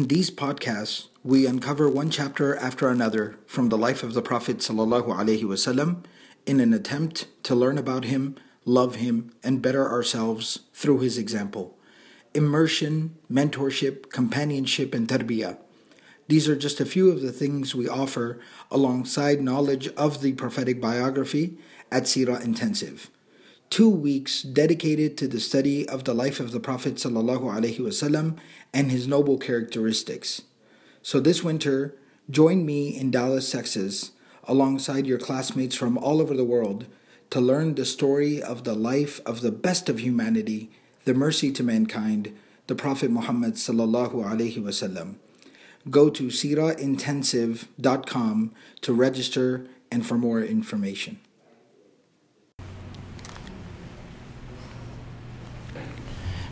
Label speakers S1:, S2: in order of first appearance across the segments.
S1: In these podcasts, we uncover one chapter after another from the life of the Prophet ﷺ in an attempt to learn about him, love him, and better ourselves through his example. Immersion, mentorship, companionship, and tarbiyah. These are just a few of the things we offer alongside knowledge of the prophetic biography at Sira Intensive two weeks dedicated to the study of the life of the Prophet ﷺ and his noble characteristics. So this winter, join me in Dallas, Texas, alongside your classmates from all over the world to learn the story of the life of the best of humanity, the mercy to mankind, the Prophet Muhammad ﷺ. Go to sirahintensive.com to register and for more information.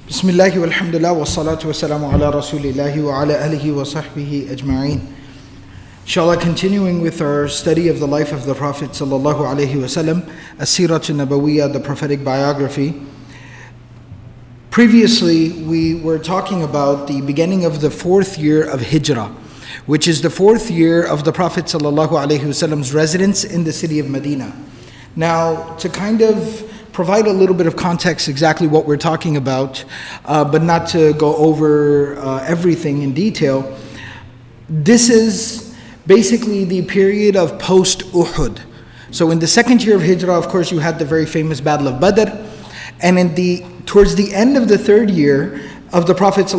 S1: بسم الله والحمد لله والصلاة والسلام على رسول الله وعلى أهله وصحبه أجمعين Inshallah, continuing with our study of the life of the Prophet sallallahu alaihi wasallam, Asiratun Nabawiyya, the prophetic biography. Previously, we were talking about the beginning of the fourth year of Hijrah, which is the fourth year of the Prophet sallallahu alaihi wasallam's residence in the city of Medina. Now, to kind of provide a little bit of context exactly what we're talking about, uh, but not to go over uh, everything in detail. This is basically the period of post Uhud. So in the second year of Hijrah, of course, you had the very famous Battle of Badr, and in the towards the end of the third year of the Prophet's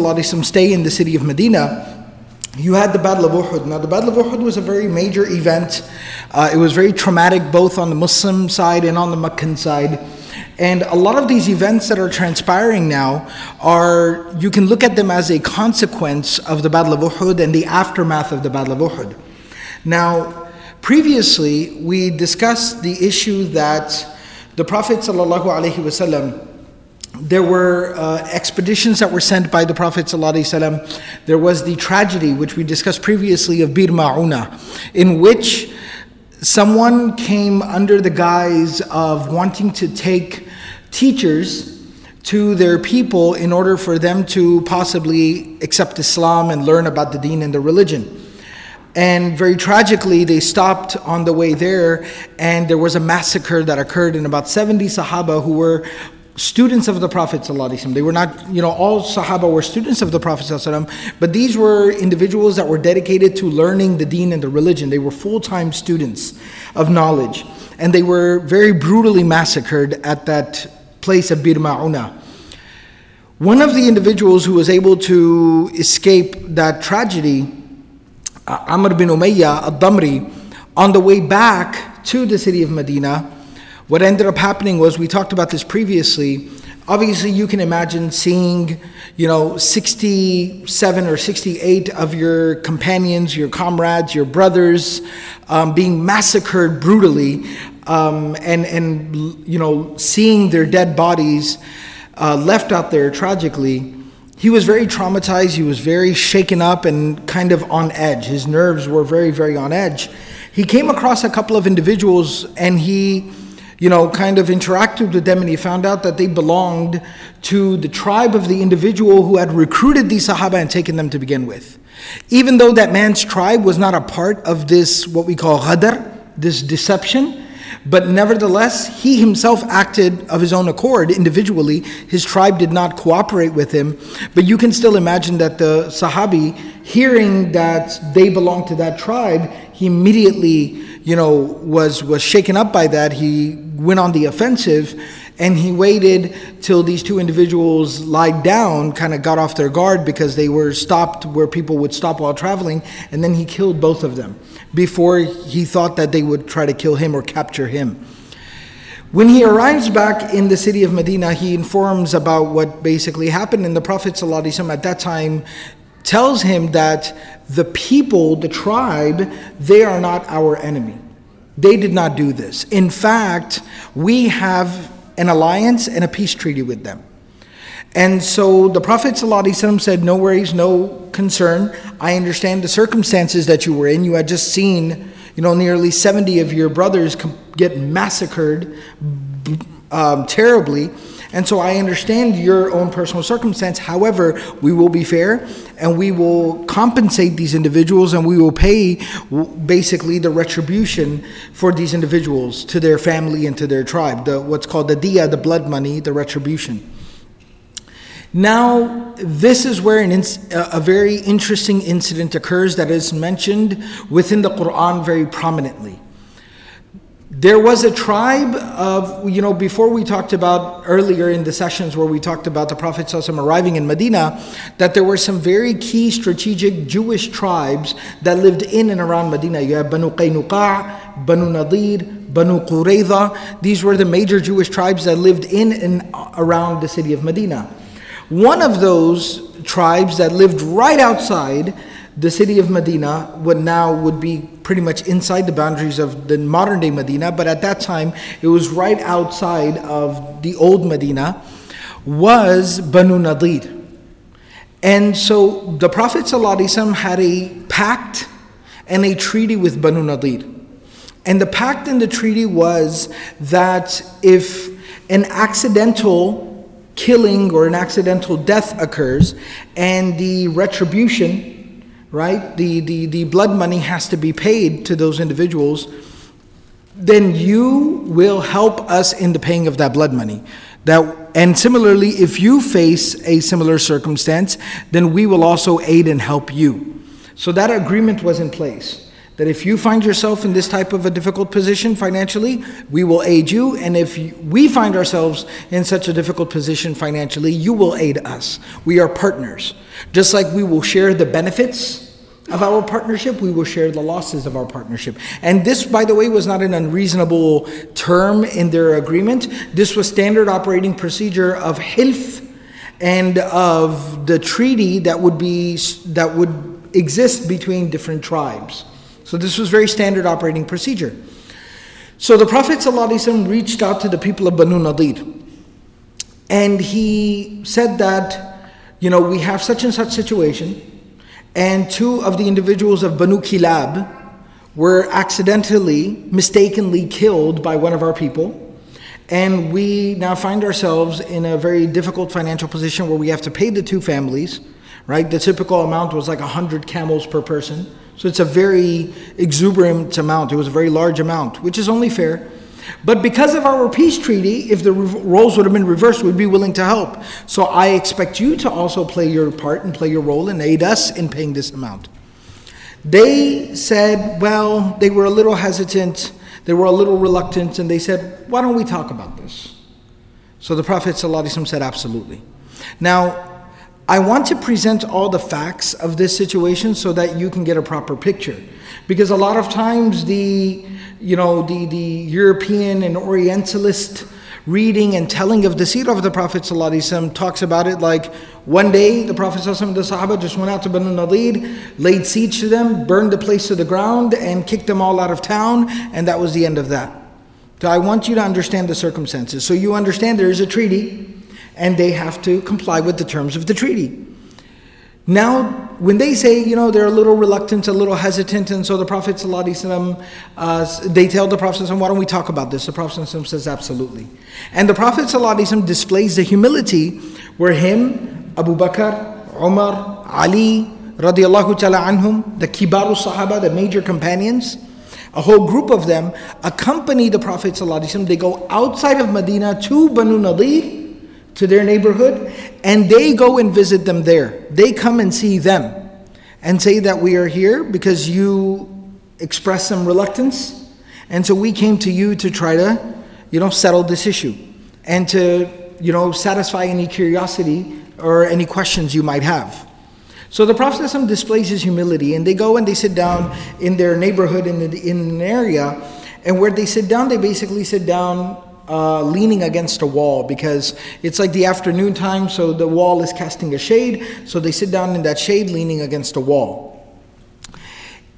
S1: stay in the city of Medina, you had the Battle of Uhud. Now, the Battle of Uhud was a very major event. Uh, it was very traumatic both on the Muslim side and on the Meccan side. And a lot of these events that are transpiring now are, you can look at them as a consequence of the Battle of Uhud and the aftermath of the Battle of Uhud. Now, previously, we discussed the issue that the Prophet ﷺ, there were uh, expeditions that were sent by the Prophet ﷺ. There was the tragedy, which we discussed previously, of Bir Ma'una, in which someone came under the guise of wanting to take teachers to their people in order for them to possibly accept Islam and learn about the deen and the religion. And very tragically, they stopped on the way there, and there was a massacre that occurred, and about 70 Sahaba who were students of the Prophet They were not, you know, all Sahaba were students of the Prophet but these were individuals that were dedicated to learning the deen and the religion. They were full-time students of knowledge. And they were very brutally massacred at that place of Bir Ma'una. One of the individuals who was able to escape that tragedy, uh, Amr bin Umayyah al-Damri, on the way back to the city of Medina, what ended up happening was we talked about this previously. Obviously, you can imagine seeing, you know, 67 or 68 of your companions, your comrades, your brothers um, being massacred brutally um, and, and, you know, seeing their dead bodies uh, left out there tragically he was very traumatized. He was very shaken up and kind of on edge. His nerves were very, very on edge. He came across a couple of individuals and he you know, kind of interacted with them and he found out that they belonged to the tribe of the individual who had recruited these Sahaba and taken them to begin with. Even though that man's tribe was not a part of this, what we call ghadar, this deception, but nevertheless, he himself acted of his own accord individually. His tribe did not cooperate with him. But you can still imagine that the Sahabi, hearing that they belonged to that tribe, he immediately, you know, was was shaken up by that. He went on the offensive, and he waited till these two individuals lied down, kind of got off their guard because they were stopped where people would stop while traveling, and then he killed both of them before he thought that they would try to kill him or capture him. When he arrives back in the city of Medina, he informs about what basically happened, and the Prophet at that time tells him that the people, the tribe, they are not our enemy. They did not do this. In fact, we have an alliance and a peace treaty with them. And so the Prophet ﷺ said, No worries, no concern. I understand the circumstances that you were in. You had just seen, you know, nearly 70 of your brothers get massacred um, terribly. And so I understand your own personal circumstance. However, we will be fair and we will compensate these individuals and we will pay basically the retribution for these individuals to their family and to their tribe, the, what's called the dia, the blood money, the retribution. Now, this is where a very interesting incident occurs that is mentioned within the Quran very prominently there was a tribe of, you know, before we talked about earlier in the sessions where we talked about the Prophet ﷺ arriving in Medina, that there were some very key strategic Jewish tribes that lived in and around Medina. You have Banu Qaynuqa', Banu Nadir, Banu Qurayza. These were the major Jewish tribes that lived in and around the city of Medina. One of those tribes that lived right outside the city of Medina would now would be pretty much inside the boundaries of the modern day Medina, but at that time it was right outside of the old Medina, was Banu Nadir. And so the Prophet ﷺ had a pact and a treaty with Banu Nadir. And the pact and the treaty was that if an accidental killing or an accidental death occurs and the retribution right? The, the, the blood money has to be paid to those individuals. Then you will help us in the paying of that blood money. That, and similarly, if you face a similar circumstance, then we will also aid and help you. So that agreement was in place that if you find yourself in this type of a difficult position financially, we will aid you. And if we find ourselves in such a difficult position financially, you will aid us. We are partners. Just like we will share the benefits of our partnership, we will share the losses of our partnership. And this, by the way, was not an unreasonable term in their agreement. This was standard operating procedure of HILF and of the treaty that would be that would exist between different tribes. So this was very standard operating procedure. So the Prophet ﷺ reached out to the people of Banu Nadir and he said that, you know, we have such and such situation, and two of the individuals of Banu Kilab were accidentally, mistakenly killed by one of our people. And we now find ourselves in a very difficult financial position where we have to pay the two families, right? The typical amount was like 100 camels per person so it's a very exuberant amount. It was a very large amount, which is only fair. But because of our peace treaty, if the roles would have been reversed, we'd be willing to help. So I expect you to also play your part and play your role and aid us in paying this amount. They said, well, they were a little hesitant, they were a little reluctant, and they said, why don't we talk about this? So the Prophet said, absolutely. Now, I want to present all the facts of this situation so that you can get a proper picture. Because a lot of times the, you know, the, the European and Orientalist reading and telling of the seerah of the Prophet talks about it like one day the Prophet ﷺ and the Sahaba just went out to Banu Nadir, laid siege to them, burned the place to the ground, and kicked them all out of town, and that was the end of that. So I want you to understand the circumstances. So you understand there is a treaty and they have to comply with the terms of the treaty. Now, when they say, you know, they're a little reluctant, a little hesitant, and so the Prophet, Alaihi uh, they tell the Prophet, Wasallam, why don't we talk about this? The Prophet ﷺ says, absolutely. And the Prophet displays the humility where him, Abu Bakr, Umar, Ali, radiallahu ta'ala anhum, the Kibaru Sahaba, the major companions, a whole group of them accompany the Prophet. Wasallam. They go outside of Medina to Banu Nadir to their neighborhood and they go and visit them there. They come and see them and say that we are here because you express some reluctance. And so we came to you to try to, you know, settle this issue and to, you know, satisfy any curiosity or any questions you might have. So the Prophet ﷺ displays his humility, and they go and they sit down in their neighborhood in, the, in an area, and where they sit down, they basically sit down uh, leaning against a wall because it's like the afternoon time, so the wall is casting a shade, so they sit down in that shade leaning against a wall.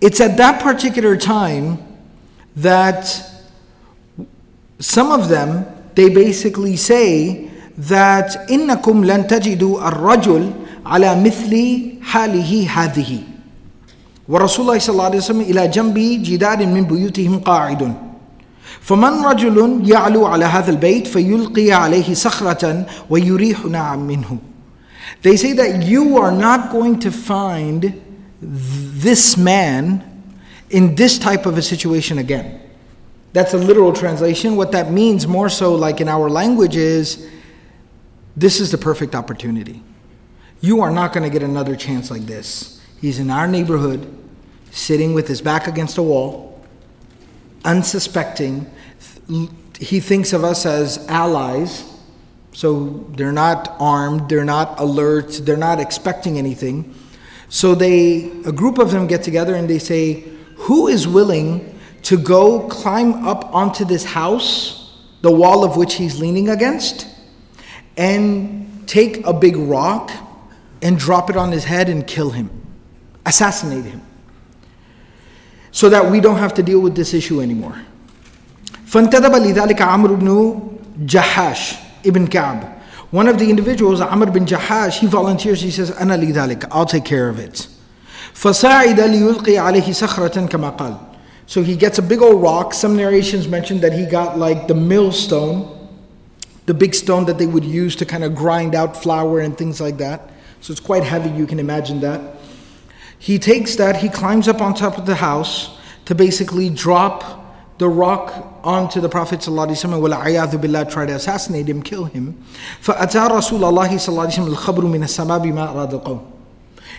S1: It's at that particular time that some of them they basically say that innakum lan tajidu ar-rajul ala mithli halihi hadhihi wa rasulullah sallallahu alaihi wasallam ila jambi jidadin min buyutihim qa'idun فمن رجل يعلو على هذا البيت فيلقي عليه صخرة ويريحنا منه They say that you are not going to find this man in this type of a situation again. That's a literal translation. What that means, more so like in our language, is this is the perfect opportunity. You are not going to get another chance like this. He's in our neighborhood, sitting with his back against a wall unsuspecting. He thinks of us as allies, so they're not armed, they're not alert, they're not expecting anything. So they, a group of them get together and they say, "Who is willing to go climb up onto this house, the wall of which he's leaning against, and take a big rock and drop it on his head and kill him, assassinate him?" so that we don't have to deal with this issue anymore. فانتدب لذلك عمرو بن جحاش ibn كعب. One of the individuals, Amr bin Jahash, he volunteers, he says, أنا لذلك, I'll take care of it. فصعد ليلقي عليه سخرة كما قال. So he gets a big old rock. Some narrations mention that he got like the millstone, the big stone that they would use to kind of grind out flour and things like that. So it's quite heavy, you can imagine that. He takes that, he climbs up on top of the house to basically drop the rock onto the Prophet ﷺ billah try to assassinate him, kill him. فَأَتَى رَسُولَ اللَّهِ صَلَّى اللَّهِ عَلَيْهِ الْخَبْرُ مِنَ السَّمَاء بِمَا أَرَادَ الْقَوْمِ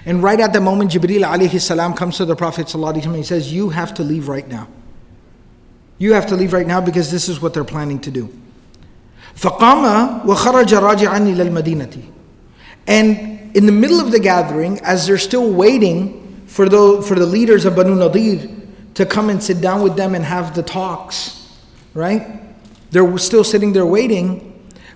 S1: And right at the moment, Jibril alayhi salam comes to the Prophet ﷺ and he says, You have to leave right now. You have to leave right now because this is what they're planning to do. فَقَامَ وَخَرَجَ رَاجِعًا إِلَى الْمَدِينَةِ And in the middle of the gathering, as they're still waiting for the, for the leaders of Banu Nadir to come and sit down with them and have the talks, right? They're still sitting there waiting.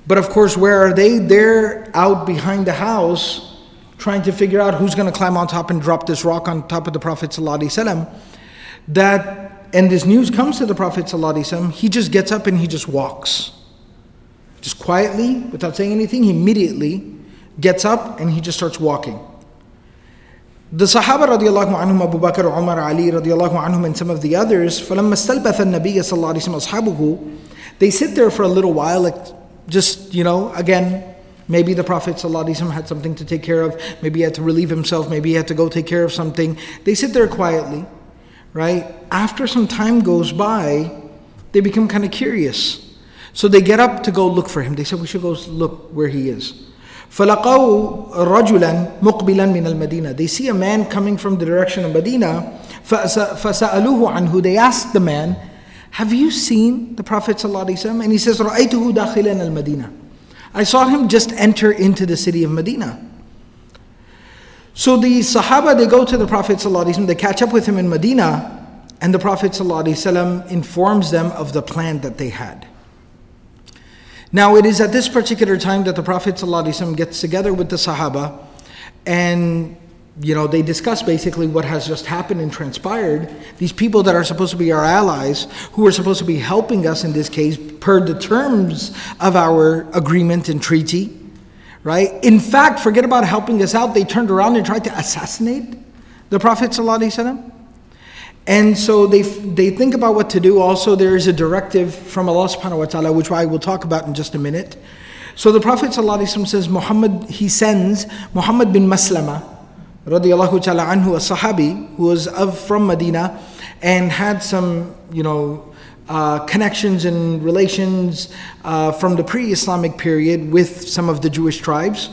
S1: But of course, where are they? They're out behind the house trying to figure out who's going to climb on top and drop this rock on top of the Prophet ﷺ. That and this news comes to the Prophet ﷺ, he just gets up and he just walks. Just quietly, without saying anything, he immediately gets up and he just starts walking. The Sahaba radiallahu anhum, Abu Bakr, Umar, Ali radiallahu anhum, and some of the others, They sit there for a little while, like just, you know, again, maybe the Prophet ﷺ had something to take care of, maybe he had to relieve himself, maybe he had to go take care of something. They sit there quietly, right? After some time goes by, they become kind of curious. So they get up to go look for him. They said, We should go look where he is. فَلَقَوْا رَجُلًا مُقْبِلًا مِنَ الْمَدِينَةِ They see a man coming from the direction of Medina. فَسَأَلُوهُ عَنْهُ They asked the man, have you seen the Prophet ﷺ? And he says, رَأَيْتُهُ دَاخِلًا الْمَدِينَةِ I saw him just enter into the city of Medina. So the Sahaba, they go to the Prophet ﷺ, they catch up with him in Medina, and the Prophet ﷺ informs them of the plan that they had. Now, it is at this particular time that the Prophet ﷺ gets together with the Sahaba and you know, they discuss basically what has just happened and transpired. These people that are supposed to be our allies, who are supposed to be helping us in this case, per the terms of our agreement and treaty, right? In fact, forget about helping us out, they turned around and tried to assassinate the Prophet. ﷺ. And so they, they think about what to do. Also, there is a directive from Allah subhanahu wa ta'ala, which I will talk about in just a minute. So the Prophet says, Muhammad, he sends Muhammad bin Maslama, radiallahu ta'ala anhu, a sahabi, who was of, from Medina and had some, you know, uh, connections and relations uh, from the pre-Islamic period with some of the Jewish tribes.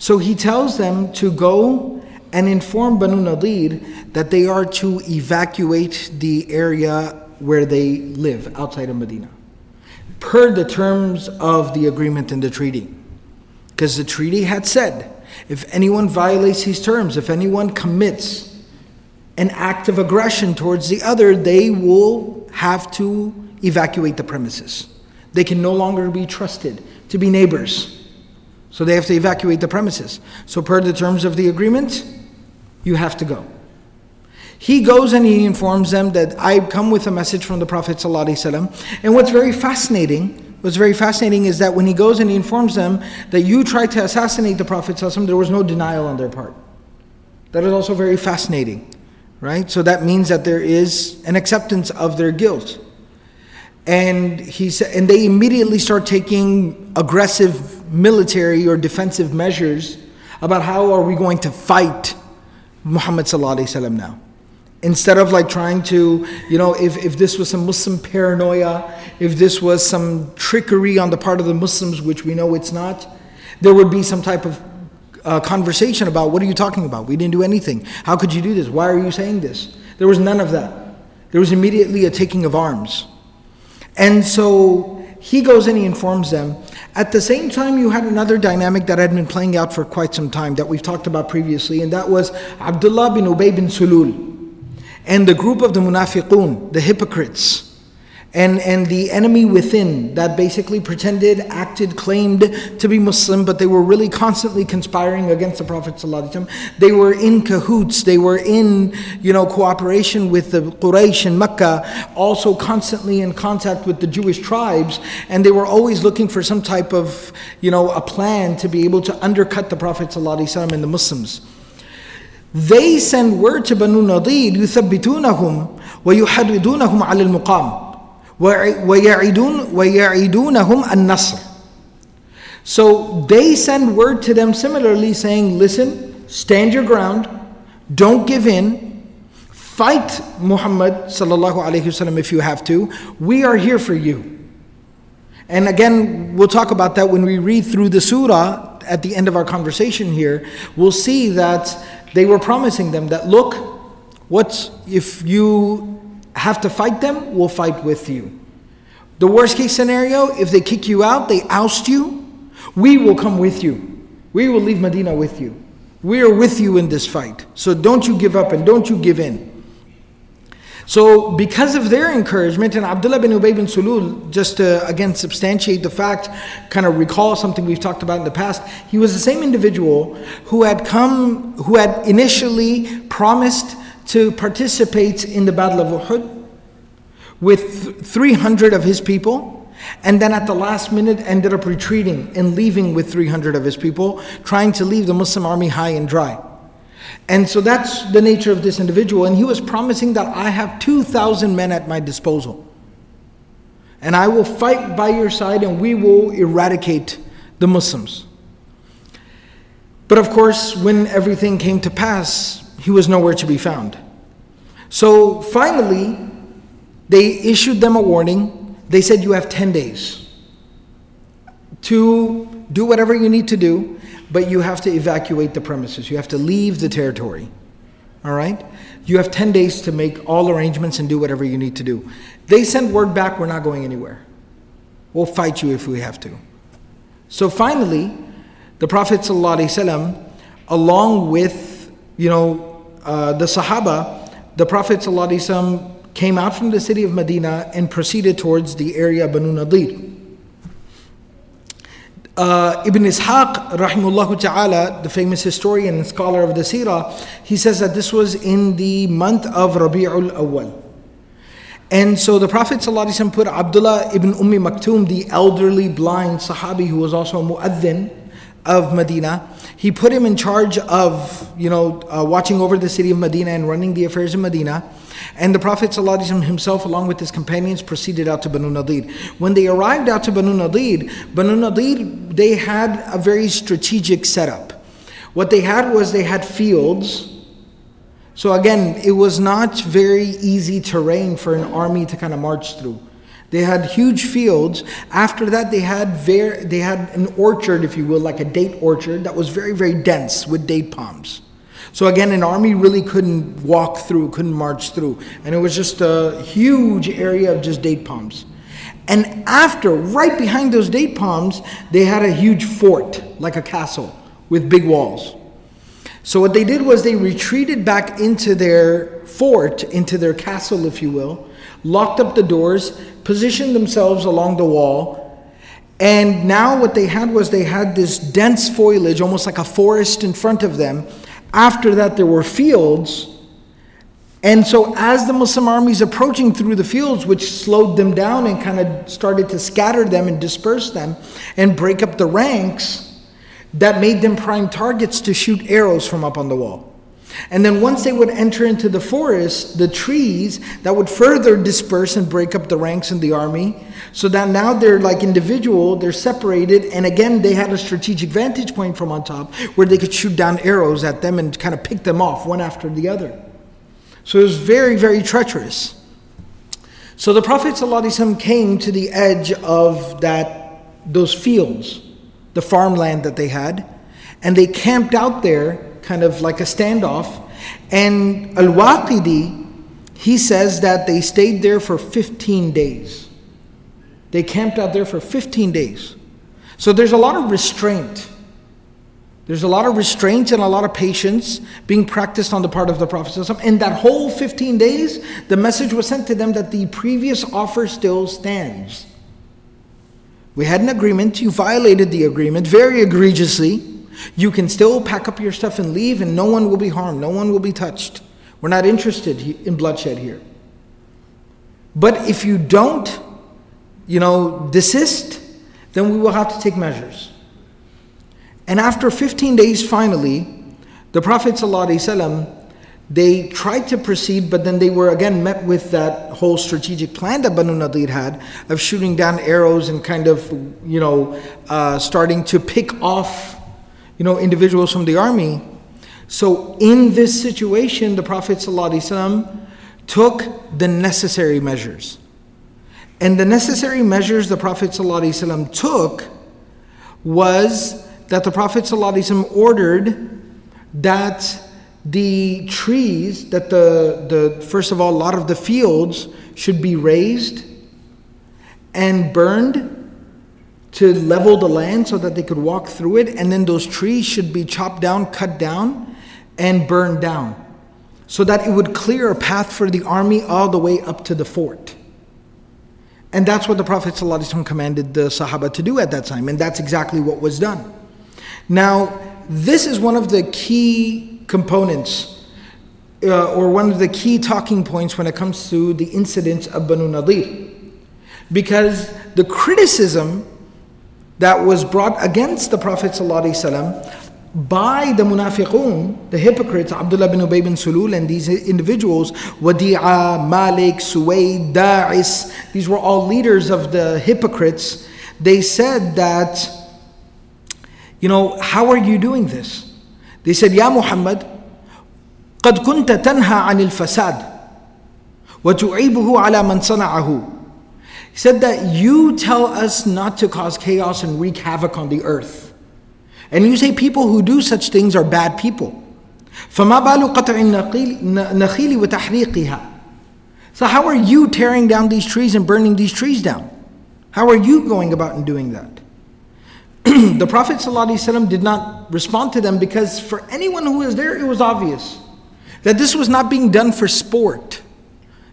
S1: So he tells them to go and inform Banu Nadir that they are to evacuate the area where they live outside of Medina, per the terms of the agreement and the treaty. Because the treaty had said if anyone violates these terms, if anyone commits an act of aggression towards the other, they will have to evacuate the premises. They can no longer be trusted to be neighbors. So they have to evacuate the premises. So, per the terms of the agreement, you have to go. He goes and he informs them that I come with a message from the Prophet. ﷺ. And what's very fascinating, what's very fascinating is that when he goes and he informs them that you tried to assassinate the Prophet, ﷺ, there was no denial on their part. That is also very fascinating, right? So that means that there is an acceptance of their guilt. And he sa- and they immediately start taking aggressive military or defensive measures about how are we going to fight Muhammad sallallahu now. Instead of like trying to, you know, if, if this was some Muslim paranoia, if this was some trickery on the part of the Muslims, which we know it's not, there would be some type of uh, conversation about what are you talking about? We didn't do anything. How could you do this? Why are you saying this? There was none of that. There was immediately a taking of arms. And so he goes in, he informs them. At the same time, you had another dynamic that had been playing out for quite some time that we've talked about previously, and that was Abdullah bin Ubay bin Sulul and the group of the Munafiqun, the hypocrites and, and the enemy within that basically pretended, acted, claimed to be Muslim, but they were really constantly conspiring against the Prophet ﷺ. They were in cahoots, they were in you know cooperation with the Quraysh and Mecca, also constantly in contact with the Jewish tribes, and they were always looking for some type of you know a plan to be able to undercut the Prophet ﷺ and the Muslims. They send word to Banu Nadir, يثبتونهم ويحرضونهم على المقام. وَيَعِدُونَهُمْ النَّصْرِ So they send word to them similarly saying, listen, stand your ground, don't give in, fight Muhammad if you have to, we are here for you. And again, we'll talk about that when we read through the surah at the end of our conversation here. We'll see that they were promising them that, look, what if you have to fight them, we'll fight with you. The worst case scenario, if they kick you out, they oust you, we will come with you. We will leave Medina with you. We are with you in this fight. So don't you give up and don't you give in. So, because of their encouragement, and Abdullah bin Ubay bin Sulul, just to again substantiate the fact, kind of recall something we've talked about in the past, he was the same individual who had come, who had initially promised to participate in the Battle of Uhud with 300 of his people. And then at the last minute ended up retreating and leaving with 300 of his people, trying to leave the Muslim army high and dry. And so that's the nature of this individual. And he was promising that I have 2,000 men at my disposal. And I will fight by your side and we will eradicate the Muslims. But of course, when everything came to pass, he was nowhere to be found. So finally, they issued them a warning. They said, You have 10 days to do whatever you need to do, but you have to evacuate the premises. You have to leave the territory. All right? You have 10 days to make all arrangements and do whatever you need to do. They sent word back, We're not going anywhere. We'll fight you if we have to. So finally, the Prophet, ﷺ, along with, you know, uh, the Sahaba, the Prophet ﷺ came out from the city of Medina and proceeded towards the area of Banu Nadir. Uh, Ibn Ishaq, rahimullah ta'ala, the famous historian and scholar of the Sirah, he says that this was in the month of Rabi'ul Awwal. And so the Prophet ﷺ put Abdullah ibn Ummi Maktoum, the elderly blind Sahabi who was also a mu'addin, of Medina. He put him in charge of, you know, uh, watching over the city of Medina and running the affairs of Medina. And the Prophet himself, along with his companions, proceeded out to Banu Nadir. When they arrived out to Banu Nadir, Banu Nadir, they had a very strategic setup. What they had was they had fields. So again, it was not very easy terrain for an army to kind of march through. They had huge fields. After that, they had ver- they had an orchard, if you will, like a date orchard that was very very dense with date palms. So again, an army really couldn't walk through, couldn't march through, and it was just a huge area of just date palms. And after, right behind those date palms, they had a huge fort, like a castle, with big walls. So what they did was they retreated back into their fort, into their castle, if you will, locked up the doors, positioned themselves along the wall. And now what they had was they had this dense foliage, almost like a forest in front of them. After that, there were fields. And so, as the Muslim army is approaching through the fields, which slowed them down and kind of started to scatter them and disperse them and break up the ranks, that made them prime targets to shoot arrows from up on the wall. And then once they would enter into the forest, the trees that would further disperse and break up the ranks in the army, so that now they're like individual, they're separated, and again they had a strategic vantage point from on top where they could shoot down arrows at them and kind of pick them off one after the other. So it was very, very treacherous. So the Prophet came to the edge of that those fields, the farmland that they had, and they camped out there kind of like a standoff. And Al Waqidi, he says that they stayed there for 15 days. They camped out there for 15 days. So there's a lot of restraint. There's a lot of restraint and a lot of patience being practiced on the part of the Prophet. In that whole 15 days, the message was sent to them that the previous offer still stands. We had an agreement, you violated the agreement very egregiously. You can still pack up your stuff and leave, and no one will be harmed, no one will be touched. We're not interested in bloodshed here. But if you don't, you know, desist, then we will have to take measures. And after 15 days, finally, the Prophet ﷺ, they tried to proceed, but then they were again met with that whole strategic plan that Banu Nadir had of shooting down arrows and kind of, you know, uh, starting to pick off you know, individuals from the army. So in this situation, the Prophet ﷺ took the necessary measures. And the necessary measures the Prophet ﷺ took was that the Prophet ﷺ ordered that the trees, that the, the first of all, a lot of the fields should be raised and burned to level the land so that they could walk through it, and then those trees should be chopped down, cut down, and burned down so that it would clear a path for the army all the way up to the fort. And that's what the Prophet ﷺ commanded the Sahaba to do at that time, and that's exactly what was done. Now, this is one of the key components, uh, or one of the key talking points when it comes to the incidents of Banu Nadir. Because the criticism that was brought against the Prophet ﷺ by the munafiqun, the hypocrites, Abdullah bin Ubay bin Sulul and these individuals, Wadi'a, Malik, Suwayd, Da'is, these were all leaders of the hypocrites. They said that, you know, how are you doing this? They said, Ya Muhammad, قد كنت تنهى عن الفساد وتعيبه على من صنعه he said that you tell us not to cause chaos and wreak havoc on the earth. And you say people who do such things are bad people. فما قطع النخيل وتحريقها So how are you tearing down these trees and burning these trees down? How are you going about and doing that? the Prophet ﷺ did not respond to them because for anyone who was there, it was obvious that this was not being done for sport.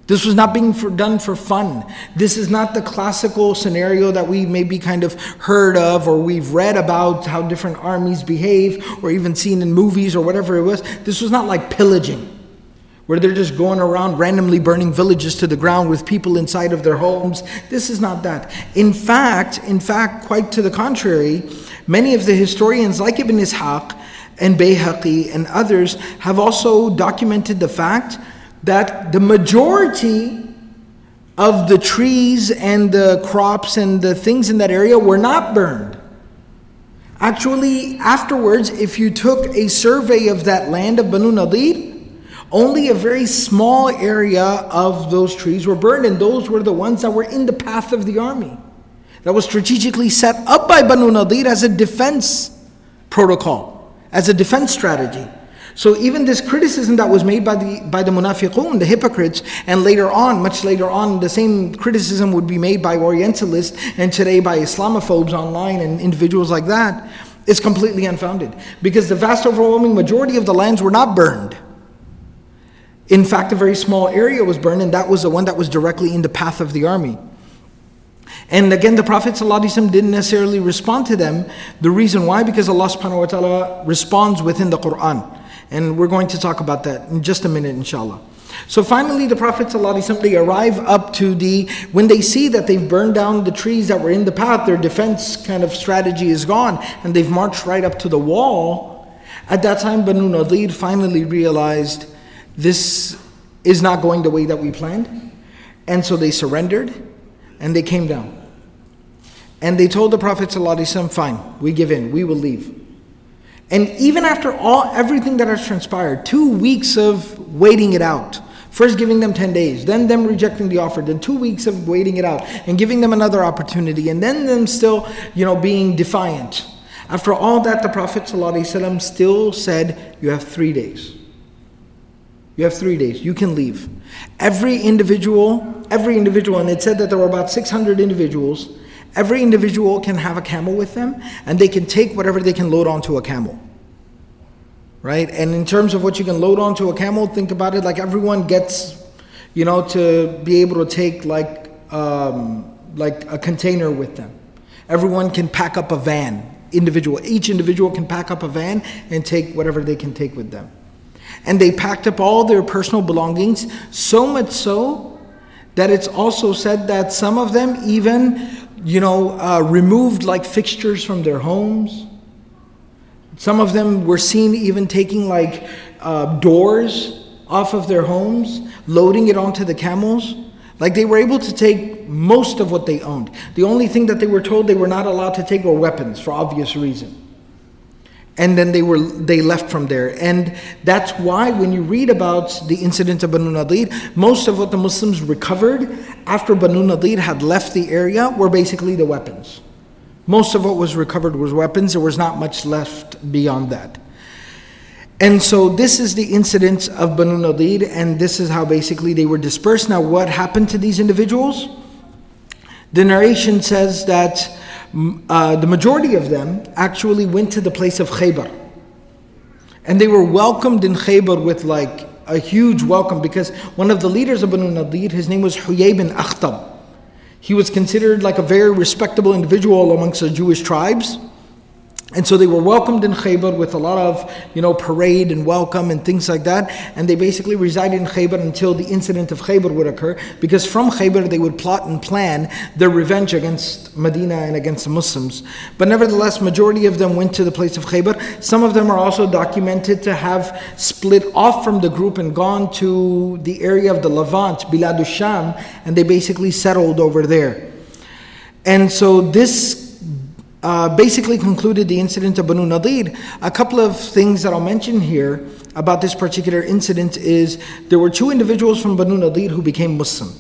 S1: This was not being for, done for fun. This is not the classical scenario that we maybe kind of heard of or we've read about how different armies behave or even seen in movies or whatever it was. This was not like pillaging where they're just going around randomly burning villages to the ground with people inside of their homes. This is not that. In fact, in fact, quite to the contrary, many of the historians like Ibn Ishaq and Bayhaqi and others have also documented the fact that the majority of the trees and the crops and the things in that area were not burned. Actually, afterwards, if you took a survey of that land of Banu Nadir, only a very small area of those trees were burned, and those were the ones that were in the path of the army. That was strategically set up by Banu Nadir as a defense protocol, as a defense strategy. So even this criticism that was made by the by the munafiqun, the hypocrites, and later on, much later on, the same criticism would be made by Orientalists and today by Islamophobes online and individuals like that, is completely unfounded. Because the vast overwhelming majority of the lands were not burned. In fact, a very small area was burned, and that was the one that was directly in the path of the army. And again, the Prophet ﷺ didn't necessarily respond to them. The reason why? Because Allah subhanahu wa ta'ala responds within the Quran. And we're going to talk about that in just a minute, inshallah. So finally, the Prophet ﷺ, they arrive up to the, when they see that they've burned down the trees that were in the path, their defense kind of strategy is gone, and they've marched right up to the wall. At that time, Banu Nadir finally realized this is not going the way that we planned. And so they surrendered and they came down. And they told the Prophet ﷺ, fine, we give in, we will leave. And even after all everything that has transpired, two weeks of waiting it out, first giving them 10 days, then them rejecting the offer, then two weeks of waiting it out and giving them another opportunity, and then them still, you know, being defiant. After all that, the Prophet ﷺ still said, You have three days. You have three days. You can leave. Every individual, every individual, and it said that there were about 600 individuals Every individual can have a camel with them, and they can take whatever they can load onto a camel. Right? And in terms of what you can load onto a camel, think about it like everyone gets, you know, to be able to take like, um, like a container with them. Everyone can pack up a van, individual. Each individual can pack up a van and take whatever they can take with them. And they packed up all their personal belongings, so much so that it's also said that some of them even you know, uh, removed like fixtures from their homes. Some of them were seen even taking like uh, doors off of their homes, loading it onto the camels. Like they were able to take most of what they owned. The only thing that they were told they were not allowed to take were weapons for obvious reason and then they were they left from there. And that's why when you read about the incident of Banu Nadir, most of what the Muslims recovered after Banu Nadir had left the area were basically the weapons. Most of what was recovered was weapons. There was not much left beyond that. And so this is the incident of Banu Nadir, and this is how basically they were dispersed. Now, what happened to these individuals? The narration says that uh, the majority of them actually went to the place of Khaybar. And they were welcomed in Khaybar with like a huge welcome because one of the leaders of Banu Nadir, his name was Huyay bin Akhtab. He was considered like a very respectable individual amongst the Jewish tribes. And so they were welcomed in Khaybar with a lot of, you know, parade and welcome and things like that. And they basically resided in Khaybar until the incident of Khaybar would occur, because from Khaybar they would plot and plan their revenge against Medina and against the Muslims. But nevertheless, majority of them went to the place of Khaybar. Some of them are also documented to have split off from the group and gone to the area of the Levant, Bilad Sham, and they basically settled over there. And so this uh, basically concluded the incident of Banu Nadir. A couple of things that I'll mention here about this particular incident is there were two individuals from Banu Nadir who became Muslim.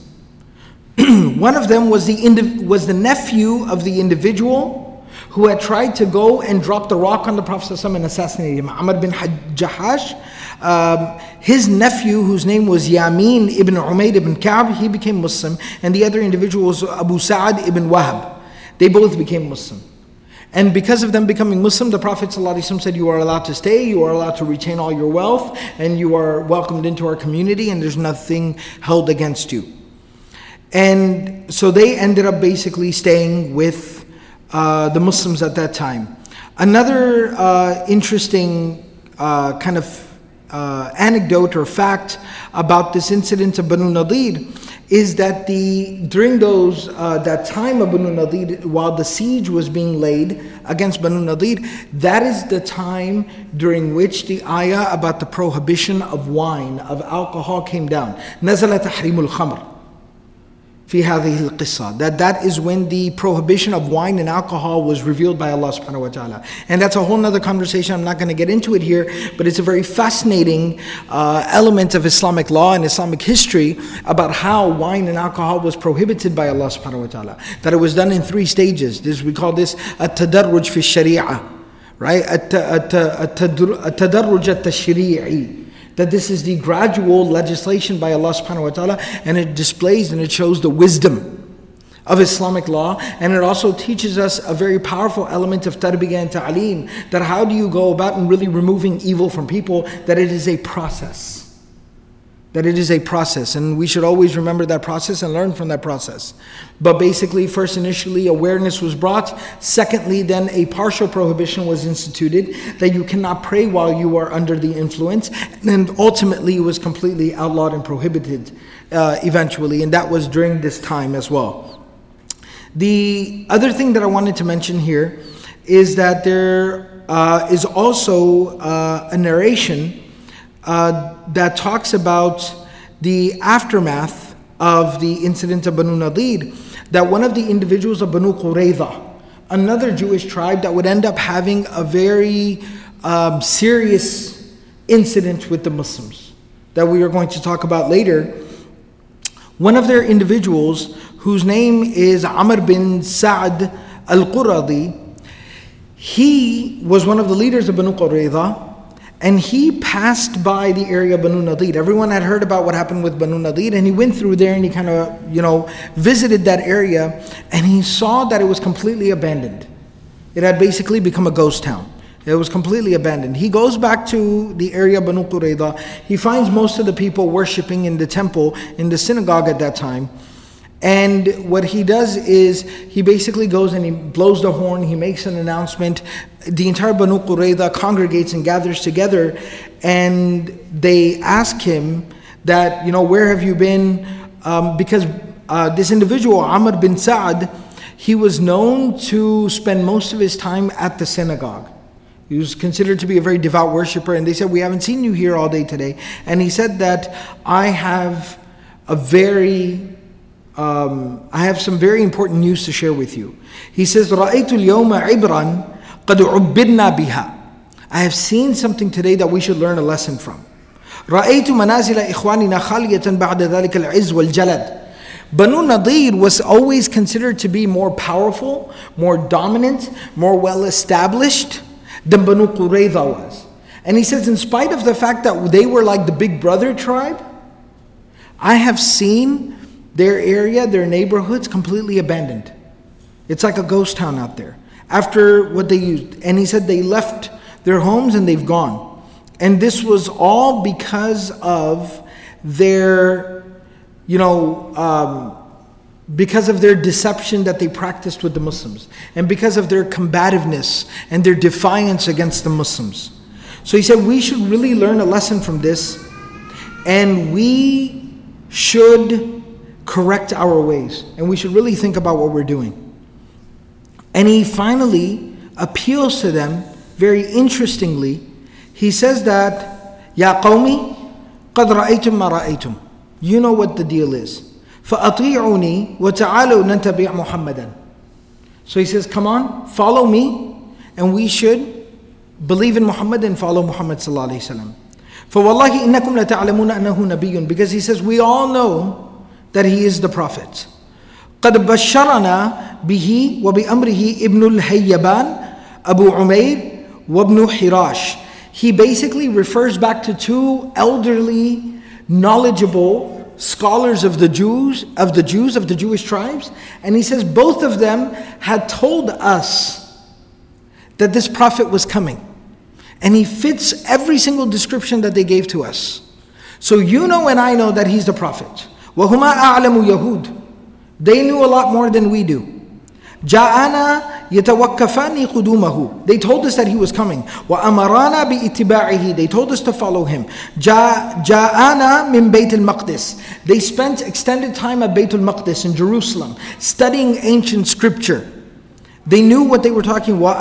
S1: One of them was the, indiv- was the nephew of the individual who had tried to go and drop the rock on the Prophet Wasallam and assassinate him, Amr bin Jahash. Um, his nephew, whose name was Yamin ibn Umayd ibn Ka'b, he became Muslim, and the other individual was Abu Sa'ad ibn Wahab. They both became Muslim. And because of them becoming Muslim, the Prophet ﷺ said, You are allowed to stay, you are allowed to retain all your wealth, and you are welcomed into our community, and there's nothing held against you. And so they ended up basically staying with uh, the Muslims at that time. Another uh, interesting uh, kind of uh, anecdote or fact about this incident of Banu Nadir is that the during those uh, that time of Banu Nadir, while the siege was being laid against Banu Nadir, that is the time during which the ayah about the prohibition of wine of alcohol came down. نزلت tahrimul الخمر that that is when the prohibition of wine and alcohol was revealed by Allah subhanahu wa ta'ala and that's a whole other conversation I'm not going to get into it here but it's a very fascinating uh, element of Islamic law and Islamic history about how wine and alcohol was prohibited by Allah subhanahu wa ta'ala that it was done in three stages this we call this a tadarruj fi sharia right a tadarruj at tashri'i that this is the gradual legislation by Allah subhanahu wa ta'ala, and it displays and it shows the wisdom of Islamic law, and it also teaches us a very powerful element of tarbiyah and ta'aleem that how do you go about in really removing evil from people, that it is a process that it is a process and we should always remember that process and learn from that process but basically first initially awareness was brought secondly then a partial prohibition was instituted that you cannot pray while you are under the influence and ultimately it was completely outlawed and prohibited uh, eventually and that was during this time as well the other thing that i wanted to mention here is that there uh, is also uh, a narration uh, that talks about the aftermath of the incident of Banu Nadir, that one of the individuals of Banu Qurayza, another Jewish tribe that would end up having a very um, serious incident with the Muslims that we are going to talk about later. One of their individuals, whose name is Amr bin Sa'd al Quradi, he was one of the leaders of Banu Qurayza and he passed by the area of Banu Nadir. Everyone had heard about what happened with Banu Nadir, and he went through there and he kind of, you know, visited that area, and he saw that it was completely abandoned. It had basically become a ghost town. It was completely abandoned. He goes back to the area of Banu Qurayda. He finds most of the people worshiping in the temple, in the synagogue at that time. And what he does is he basically goes and he blows the horn, he makes an announcement. The entire Banu Qurayda congregates and gathers together, and they ask him that, you know, where have you been? Um, because uh, this individual, Amr bin Sa'd, he was known to spend most of his time at the synagogue. He was considered to be a very devout worshiper, and they said, We haven't seen you here all day today. And he said that I have a very um, I have some very important news to share with you. He says, I have seen something today that we should learn a lesson from. رأيت منازل إخواننا خالية بعد ذلك العز والجلد. Banu Nadir was always considered to be more powerful, more dominant, more well established than Banu Qurayza was. And he says, in spite of the fact that they were like the big brother tribe, I have seen their area, their neighborhoods completely abandoned. It's like a ghost town out there. After what they used, and he said they left their homes and they've gone. And this was all because of their, you know, um, because of their deception that they practiced with the Muslims, and because of their combativeness and their defiance against the Muslims. So he said, we should really learn a lesson from this, and we should correct our ways, and we should really think about what we're doing. And he finally appeals to them very interestingly. He says that, Ya qawmi, qad ra'aytum ma ra'aytum. You know what the deal is. فَأَطِيعُونِي وَتَعَالُوا نَتَّبِعْ مُحَمَّدًا So he says, come on, follow me, and we should believe in Muhammad and follow Muhammad sallallahu alayhi إِنَّكُمْ لَتَعْلَمُونَ أَنَّهُ نَبِيٌّ Because he says, we all know that he is the Prophet. قد بشرنا به وبأمره ابن الهيبان Abu Umair وابن حراش He basically refers back to two elderly, knowledgeable scholars of the Jews, of the Jews, of the Jewish tribes, and he says both of them had told us that this prophet was coming. And he fits every single description that they gave to us. So you know and I know that he's the prophet. وَهُمَا أَعْلَمُ يَهُودٌ They knew a lot more than we do. جَاءَنَا قُدُومَهُ They told us that he was coming. وَأَمَرَانَا بِإِتِبَاعِهِ They told us to follow him. جَاءَنَا مِنْ بَيْتِ الْمَقْدِسِ They spent extended time at Beit el maqdis in Jerusalem, studying ancient scripture. They knew what they were talking. And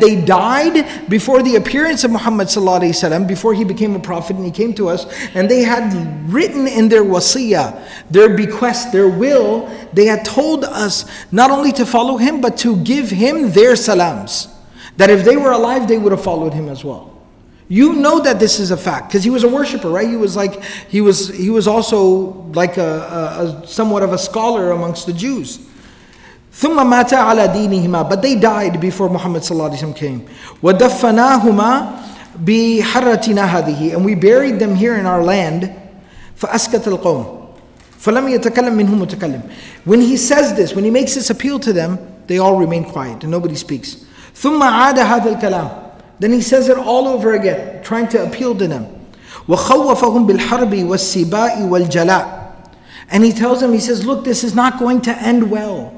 S1: they died before the appearance of Muhammad وسلم, before he became a prophet and he came to us. And they had written in their wasiya, their bequest, their will, they had told us not only to follow him, but to give him their salams. That if they were alive, they would have followed him as well. You know that this is a fact because he was a worshiper, right? He was like he was he was also like a, a, a somewhat of a scholar amongst the Jews. ثم مات على دينهما but they died before Muhammad صلى الله عليه وسلم came ودفناهما بحرتنا هذه and we buried them here in our land فأسكت القوم فلم يتكلم منهم متكلم when he says this when he makes this appeal to them they all remain quiet and nobody speaks ثم عاد هذا الكلام then he says it all over again, trying to appeal to them. وَخَوَّفَهُمْ بِالْحَرْبِ وَالسِّبَاءِ وَالْجَلَاءِ And he tells them, he says, look, this is not going to end well.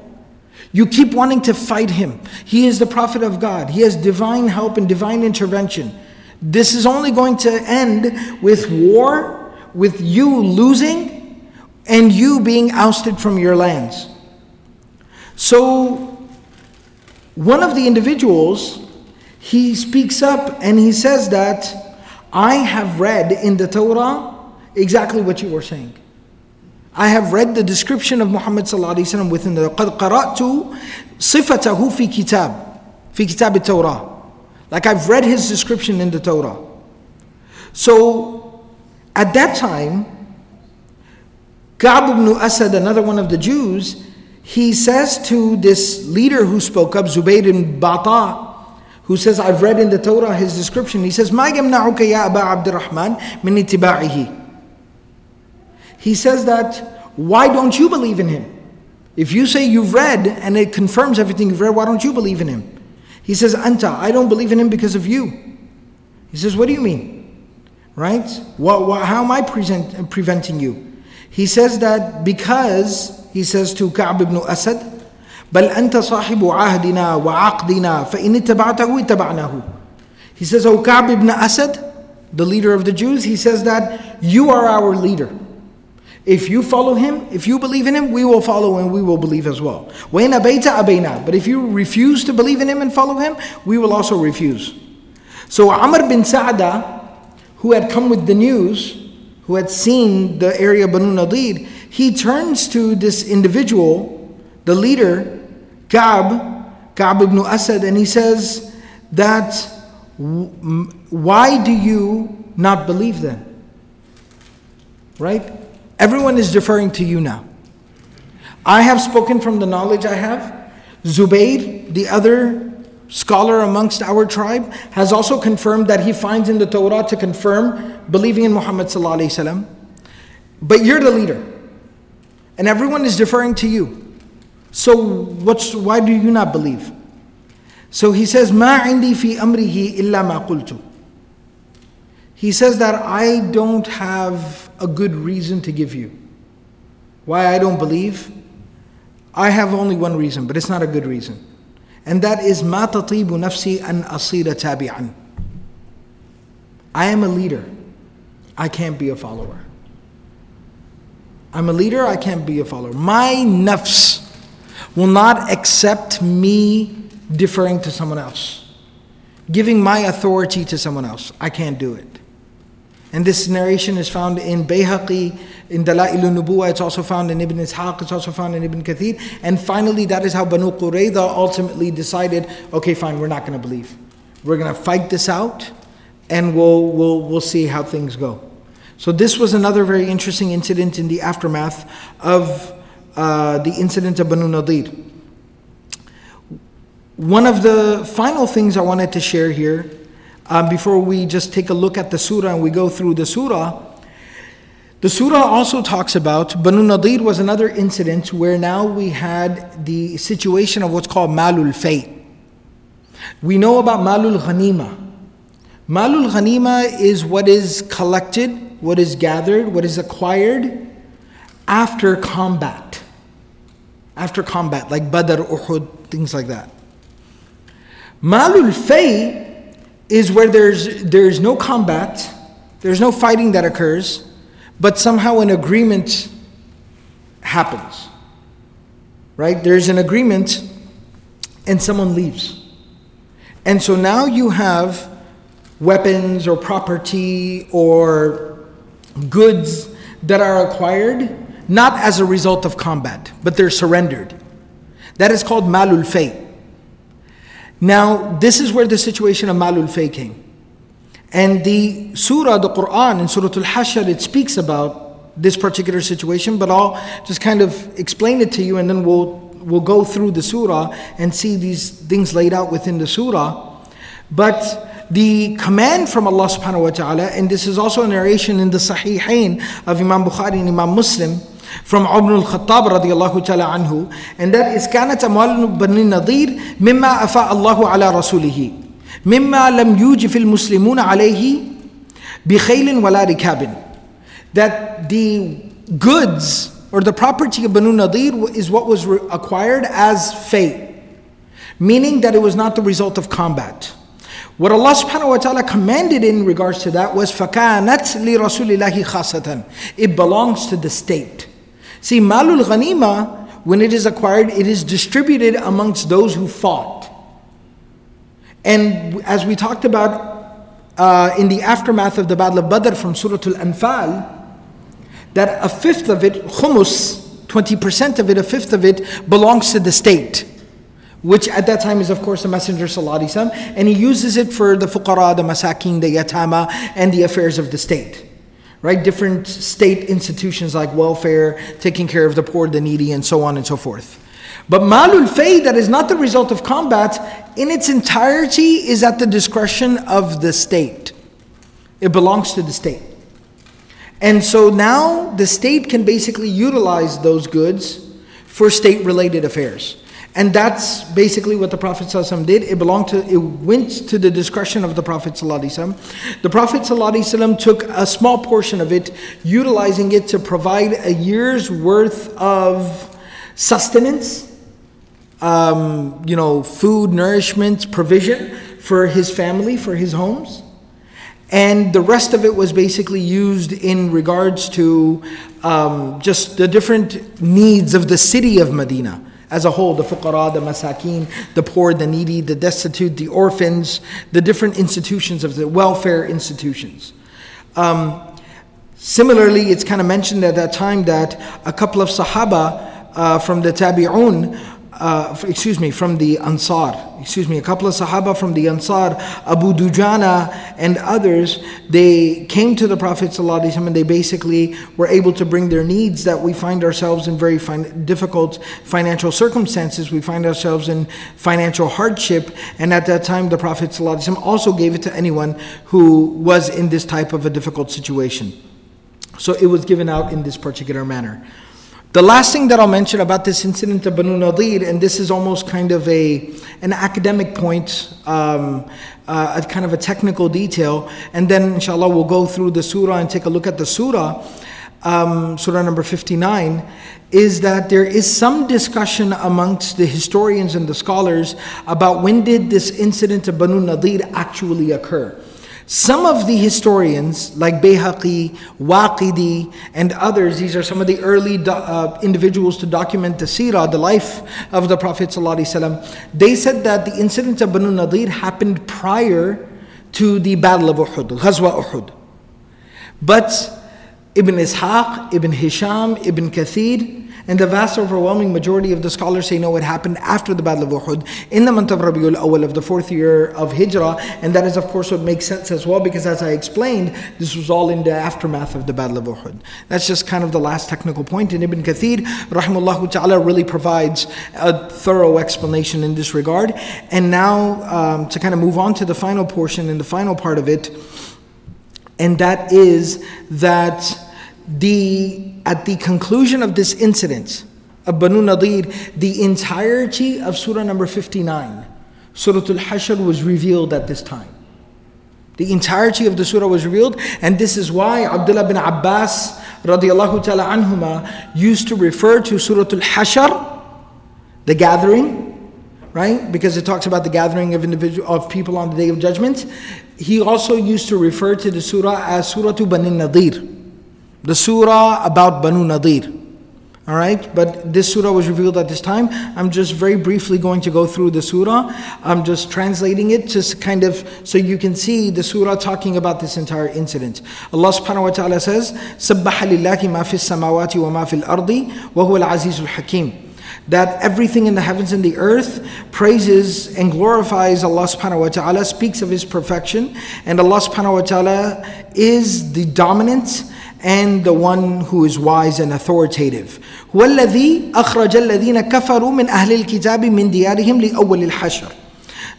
S1: You keep wanting to fight him. He is the prophet of God. He has divine help and divine intervention. This is only going to end with war, with you losing, and you being ousted from your lands. So, one of the individuals he speaks up and he says that I have read in the Torah exactly what you were saying. I have read the description of Muhammad within the قَدْ قَرَأْتُ صِفَتَهُ فِي كِتَابِ في كتاب التوراة like I've read his description in the Torah so at that time Ka'b ibn Asad another one of the Jews he says to this leader who spoke up Zubayr ibn Bata who says, I've read in the Torah his description. He says, He says that, why don't you believe in him? If you say you've read and it confirms everything you've read, why don't you believe in him? He says, Anta, I don't believe in him because of you. He says, What do you mean? Right? What, what, how am I present, preventing you? He says that because, he says to Ka'b ibn Asad, بل أنت صاحب عهدنا وعقدنا فإن اتبعته اتبعناه He says, O Ka'b ibn Asad, the leader of the Jews, he says that you are our leader. If you follow him, if you believe in him, we will follow and we will believe as well. But if you refuse to believe in him and follow him, we will also refuse. So Amr bin Sa'da, who had come with the news, who had seen the area of Banu Nadir, he turns to this individual, the leader, Ka'b, Ka'b ibn Asad, and he says that why do you not believe them? Right? Everyone is deferring to you now. I have spoken from the knowledge I have. Zubayr, the other scholar amongst our tribe, has also confirmed that he finds in the Torah to confirm believing in Muhammad. But you're the leader, and everyone is deferring to you. So what's, why do you not believe? So he says, مَا عِنْدِي فِي أَمْرِهِ إِلَّا مَا قُلْتُ He says that I don't have a good reason to give you. Why I don't believe? I have only one reason, but it's not a good reason. And that is مَا تَطِيبُ نَفْسِي أَنْ أَصِيرَ تَابِعًا I am a leader. I can't be a follower. I'm a leader, I can't be a follower. My nafs will not accept me deferring to someone else, giving my authority to someone else. I can't do it. And this narration is found in Bayhaqi, in Dala'il al-Nubuwa, it's also found in Ibn Ishaq, it's also found in Ibn Kathir. And finally, that is how Banu Qurayza ultimately decided, okay, fine, we're not going to believe. We're going to fight this out, and we'll, we'll, we'll see how things go. So this was another very interesting incident in the aftermath of uh, the incident of Banu Nadir. One of the final things I wanted to share here, uh, before we just take a look at the surah and we go through the surah, the surah also talks about Banu Nadir was another incident where now we had the situation of what's called Malul Fay. We know about Malul Ghanima. Malul Ghanima is what is collected, what is gathered, what is acquired after combat after combat, like Badr, Uhud, things like that. Malul Fay is where there's, there's no combat, there's no fighting that occurs, but somehow an agreement happens. Right? There's an agreement and someone leaves. And so now you have weapons or property or goods that are acquired not as a result of combat, but they're surrendered. That is called malul fay. Now, this is where the situation of malul fay came. And the surah, the Quran, in Surah Al Hashr, it speaks about this particular situation, but I'll just kind of explain it to you and then we'll, we'll go through the surah and see these things laid out within the surah. But the command from Allah subhanahu wa ta'ala, and this is also a narration in the Sahihain of Imam Bukhari and Imam Muslim, from Umar al-Khattab الله ta'ala anhu, and that is كانت أموال بني النضير مما أفاء الله على رسوله مما لم يوجف المسلمون عليه بخيل ولا ركاب that the goods or the property of Banu Nadir is what was acquired as fate, meaning that it was not the result of combat. What Allah subhanahu wa ta'ala commanded in regards to that was فَكَانَتْ لِرَسُولِ اللَّهِ خَاصَةً It belongs to the state. See, malul ghanima, when it is acquired, it is distributed amongst those who fought. And as we talked about uh, in the aftermath of the Battle of Badr from Surah Al Anfal, that a fifth of it, khumus, 20% of it, a fifth of it, belongs to the state which at that time is of course the Messenger Sallallahu and he uses it for the fuqara, the masakin, the yatama, and the affairs of the state right? Different state institutions like welfare, taking care of the poor, the needy, and so on and so forth. But malul fay that is not the result of combat in its entirety is at the discretion of the state. It belongs to the state. And so now the state can basically utilize those goods for state related affairs. And that's basically what the Prophet ﷺ did. It belonged to, it went to the discretion of the Prophet ﷺ. The Prophet ﷺ took a small portion of it, utilizing it to provide a year's worth of sustenance, um, you know, food, nourishment, provision for his family, for his homes. And the rest of it was basically used in regards to um, just the different needs of the city of Medina as a whole the fuqara, the masakin, the poor, the needy, the destitute, the orphans, the different institutions of the welfare institutions. Um, similarly, it's kind of mentioned at that time that a couple of sahaba uh, from the tabi'un uh, excuse me, from the Ansar, excuse me, a couple of Sahaba from the Ansar, Abu Dujana and others, they came to the Prophet ﷺ and they basically were able to bring their needs that we find ourselves in very fin- difficult financial circumstances. We find ourselves in financial hardship. And at that time, the Prophet ﷺ also gave it to anyone who was in this type of a difficult situation. So it was given out in this particular manner. The last thing that I'll mention about this incident of Banu Nadir, and this is almost kind of a an academic point, um, uh, a kind of a technical detail, and then inshallah we'll go through the surah and take a look at the surah, um, surah number 59, is that there is some discussion amongst the historians and the scholars about when did this incident of Banu Nadir actually occur. Some of the historians, like Bayhaqi, Waqidi, and others, these are some of the early do- uh, individuals to document the seerah, the life of the Prophet ﷺ, they said that the incidents of Banu Nadir happened prior to the Battle of Uhud, Ghazwa Uhud. But Ibn Ishaq, Ibn Hisham, Ibn Kathir, and the vast overwhelming majority of the scholars say no, it happened after the Battle of Uhud in the month of Rabiul Awal of the fourth year of Hijrah. And that is, of course, what makes sense as well because, as I explained, this was all in the aftermath of the Battle of Uhud. That's just kind of the last technical point. And Ibn Kathir, rahimullah ta'ala, really provides a thorough explanation in this regard. And now, um, to kind of move on to the final portion and the final part of it, and that is that the, at the conclusion of this incident of Banu Nadir, the entirety of Surah number 59, Surah Al Hashr, was revealed at this time. The entirety of the surah was revealed, and this is why Abdullah bin Abbas radiallahu ta'ala anhuma used to refer to Surah al hashr the gathering, right? Because it talks about the gathering of individual of people on the day of judgment. He also used to refer to the surah as Surah al-Banu Nadir the surah about Banu Nadir. All right, but this surah was revealed at this time. I'm just very briefly going to go through the surah. I'm just translating it, just kind of so you can see the surah talking about this entire incident. Allah subhanahu wa ta'ala says, سَبَّحَ لِلَّهِ مَا فِي السَّمَاوَاتِ وَمَا فِي الْأَرْضِ وَهُوَ الْعَزِيزُ الْحَكِيمُ that everything in the heavens and the earth praises and glorifies Allah subhanahu wa ta'ala, speaks of His perfection, and Allah subhanahu wa ta'ala is the dominant and the one who is wise and authoritative. هو الذي أخرج الذين كفروا من أهل الكتاب من ديارهم لأول الحشر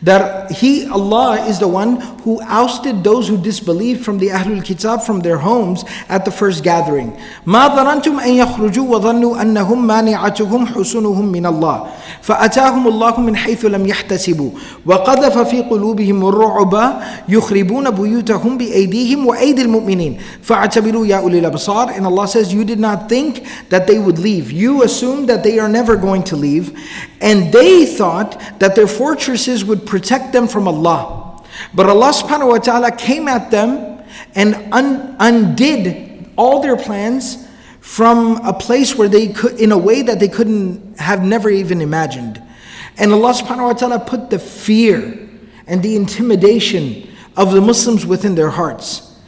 S1: that He, Allah, is the one who ousted those who disbelieved from the Ahlul Kitab from their homes at the first gathering. مَا ظَنَنْتُمْ أَن يَخْرُجُوا وَظَنُّوا أَنَّهُمْ مَانِعَتُهُمْ حُسُنُهُمْ مِنَ اللَّهِ فَأَتَاهُمُ اللَّهُ مِنْ حَيْثُ لَمْ يَحْتَسِبُوا وَقَذَفَ فِي قُلُوبِهِمْ الرُّعْبَ يُخْرِبُونَ بُيُوتَهُمْ بِأَيْدِيهِمْ وَأَيْدِي الْمُؤْمِنِينَ فَاعْتَبِرُوا يَا أُولِي الْأَبْصَارِ And Allah says, you did not think that they would leave. You assumed that they are never going to leave. And they thought that their fortresses would protect them from Allah. But Allah subhanahu wa ta'ala came at them and un- undid all their plans from a place where they could, in a way that they couldn't have never even imagined. And Allah subhanahu wa ta'ala put the fear and the intimidation of the Muslims within their hearts.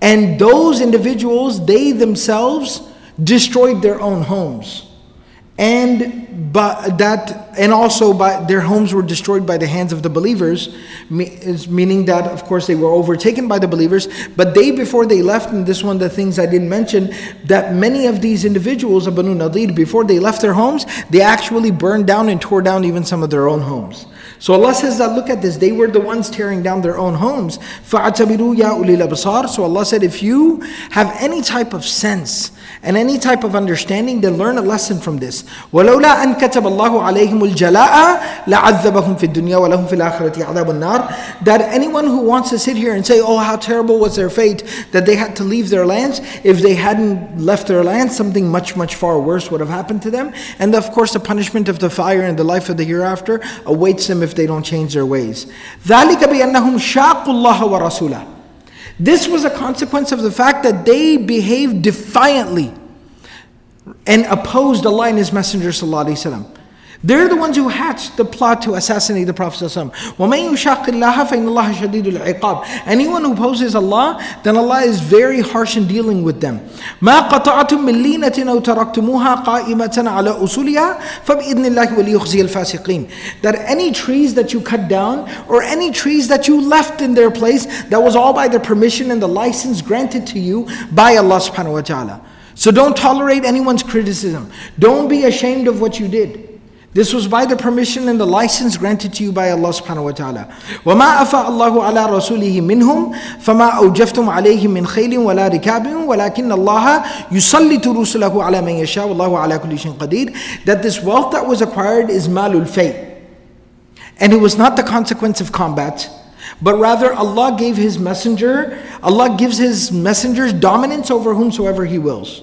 S1: And those individuals, they themselves destroyed their own homes and but that and also by their homes were destroyed by the hands of the believers meaning that of course they were overtaken by the believers but they before they left and this one of the things i didn't mention that many of these individuals of banu nadir before they left their homes they actually burned down and tore down even some of their own homes so Allah says that look at this, they were the ones tearing down their own homes. So Allah said, if you have any type of sense and any type of understanding, then learn a lesson from this. That anyone who wants to sit here and say, oh, how terrible was their fate that they had to leave their lands, if they hadn't left their lands, something much, much far worse would have happened to them. And of course, the punishment of the fire and the life of the hereafter awaits him if they don't change their ways. ذَلِكَ بِأَنَّهُمْ شَاقُوا اللَّهَ وَرَسُولَهُ This was a consequence of the fact that they behaved defiantly and opposed Allah and His Messenger sallallahu alaihi wasallam. They're the ones who hatched the plot to assassinate the Prophet ﷺ. Anyone who opposes Allah, then Allah is very harsh in dealing with them. That any trees that you cut down or any trees that you left in their place, that was all by the permission and the license granted to you by Allah subhanahu wa ta'ala. So don't tolerate anyone's criticism. Don't be ashamed of what you did. This was by the permission and the license granted to you by Allah subhanahu wa ta'ala. وَمَا أفا اللَّهُ عَلَىٰ رَسُولِهِ مِنْهُمْ فَمَا أَوْجَفْتُمْ عَلَيْهِ مِنْ خَيْلٍ وَلَا رِكَابٍ وَلَكِنَّ اللَّهَ يُسَلِّطُ رُسُلَهُ عَلَىٰ مَنْ يَشَاءُ وَاللَّهُ عَلَىٰ كُلِّ شَيْءٍ قَدِيرٌ That this wealth that was acquired is malul fay. And it was not the consequence of combat, but rather Allah gave His messenger, Allah gives His messengers dominance over whomsoever He wills.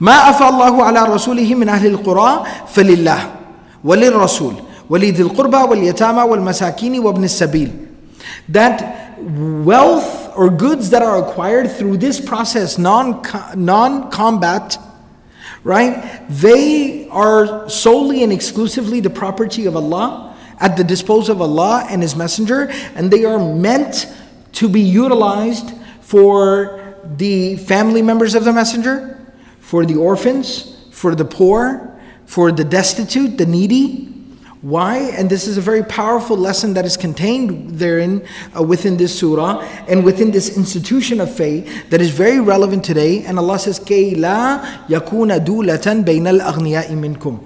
S1: مَا أَفَاءَ اللَّهُ عَلَىٰ رَسُولِهِ مِنْ أَهْلِ الْقُرَىٰ فَلِلَّهِ وللرسول ولذي القربى واليتامى والمساكين وابن السبيل that wealth or goods that are acquired through this process non non combat right they are solely and exclusively the property of Allah at the disposal of Allah and his messenger and they are meant to be utilized for the family members of the messenger for the orphans for the poor for the destitute, the needy. Why? And this is a very powerful lesson that is contained therein, uh, within this surah and within this institution of faith that is very relevant today. And Allah says, كَيْ لَا يَكُونَ دُولَةً بَيْنَ الْأَغْنِيَاءِ مِنْكُمْ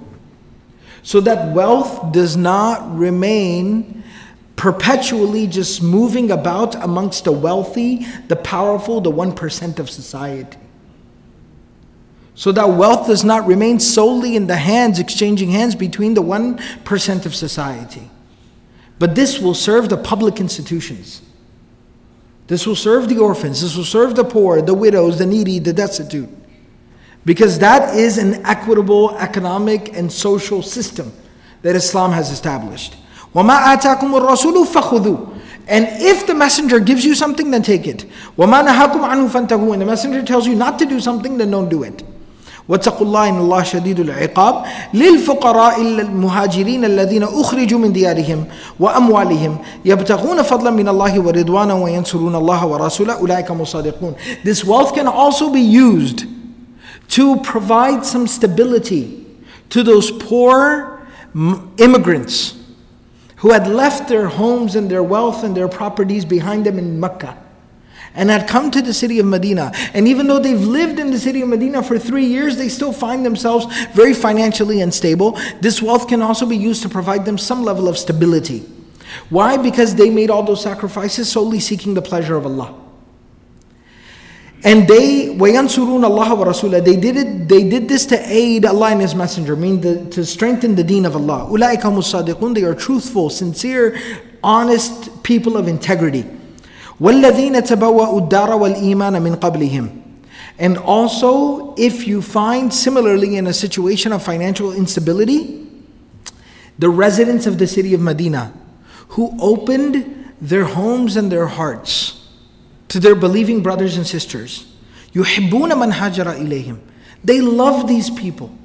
S1: So that wealth does not remain perpetually just moving about amongst the wealthy, the powerful, the 1% of society so that wealth does not remain solely in the hands, exchanging hands between the 1% of society. But this will serve the public institutions. This will serve the orphans. This will serve the poor, the widows, the needy, the destitute. Because that is an equitable economic and social system that Islam has established. وَمَا الرَّسُولُ And if the messenger gives you something, then take it. وَمَا نَهَاكُمْ عَنْهُ فَانْتَهُوا And the messenger tells you not to do something, then don't do it. واتقوا الله إن الله شديد العقاب للفقراء المهاجرين الذين أخرجوا من ديارهم وأموالهم يبتغون فضلا من الله ورضوانا وينصرون الله ورسوله أولئك مصدقون This wealth can also be used to provide some stability to those poor immigrants who had left their homes and their wealth and their properties behind them in Mecca and had come to the city of Medina. And even though they've lived in the city of Medina for three years, they still find themselves very financially unstable. This wealth can also be used to provide them some level of stability. Why? Because they made all those sacrifices solely seeking the pleasure of Allah. And they وَيَنْصُرُونَ اللَّهَ وَرَسُولَهُ They did it, they did this to aid Allah and His Messenger, meaning the, to strengthen the deen of Allah. أُولَٰئِكَ هُمُ They are truthful, sincere, honest people of integrity. وَالَّذِينَ تَبَوَّأُوا الدَّارَ وَالْإِيمَانَ مِنْ قَبْلِهِمْ And also, if you find similarly in a situation of financial instability, the residents of the city of Medina who opened their homes and their hearts to their believing brothers and sisters. يُحِبُّونَ مَنْ إِلَيْهِمْ They love these people.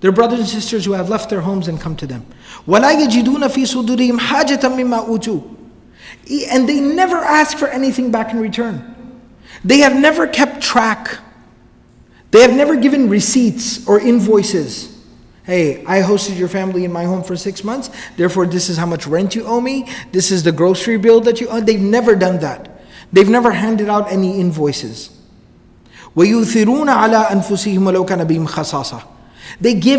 S1: Their brothers and sisters who have left their homes and come to them. وَلَا يَجِدُونَ فِي صُدُورِهِمْ حَاجَةً مِمَّا and they never ask for anything back in return. They have never kept track. They have never given receipts or invoices. Hey, I hosted your family in my home for six months, therefore, this is how much rent you owe me, this is the grocery bill that you owe. They've never done that. They've never handed out any invoices. They give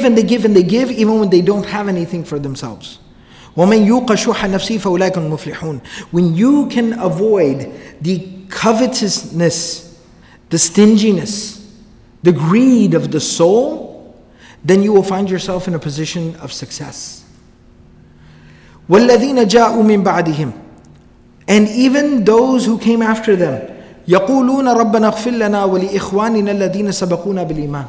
S1: and they give and they give even when they don't have anything for themselves. وَمَنْ يُوقَ شُحَ نَفْسِهِ فَأُولَٰئِكَ الْمُفْلِحُونَ When you can avoid the covetousness, the stinginess, the greed of the soul, then you will find yourself in a position of success. وَالَّذِينَ جَاءُوا مِنْ بَعْدِهِمْ And even those who came after them, يَقُولُونَ رَبَّنَا اغْفِرْ لَنَا وَلِإِخْوَانِنَا الَّذِينَ سَبَقُونَا بِالْإِيمَانِ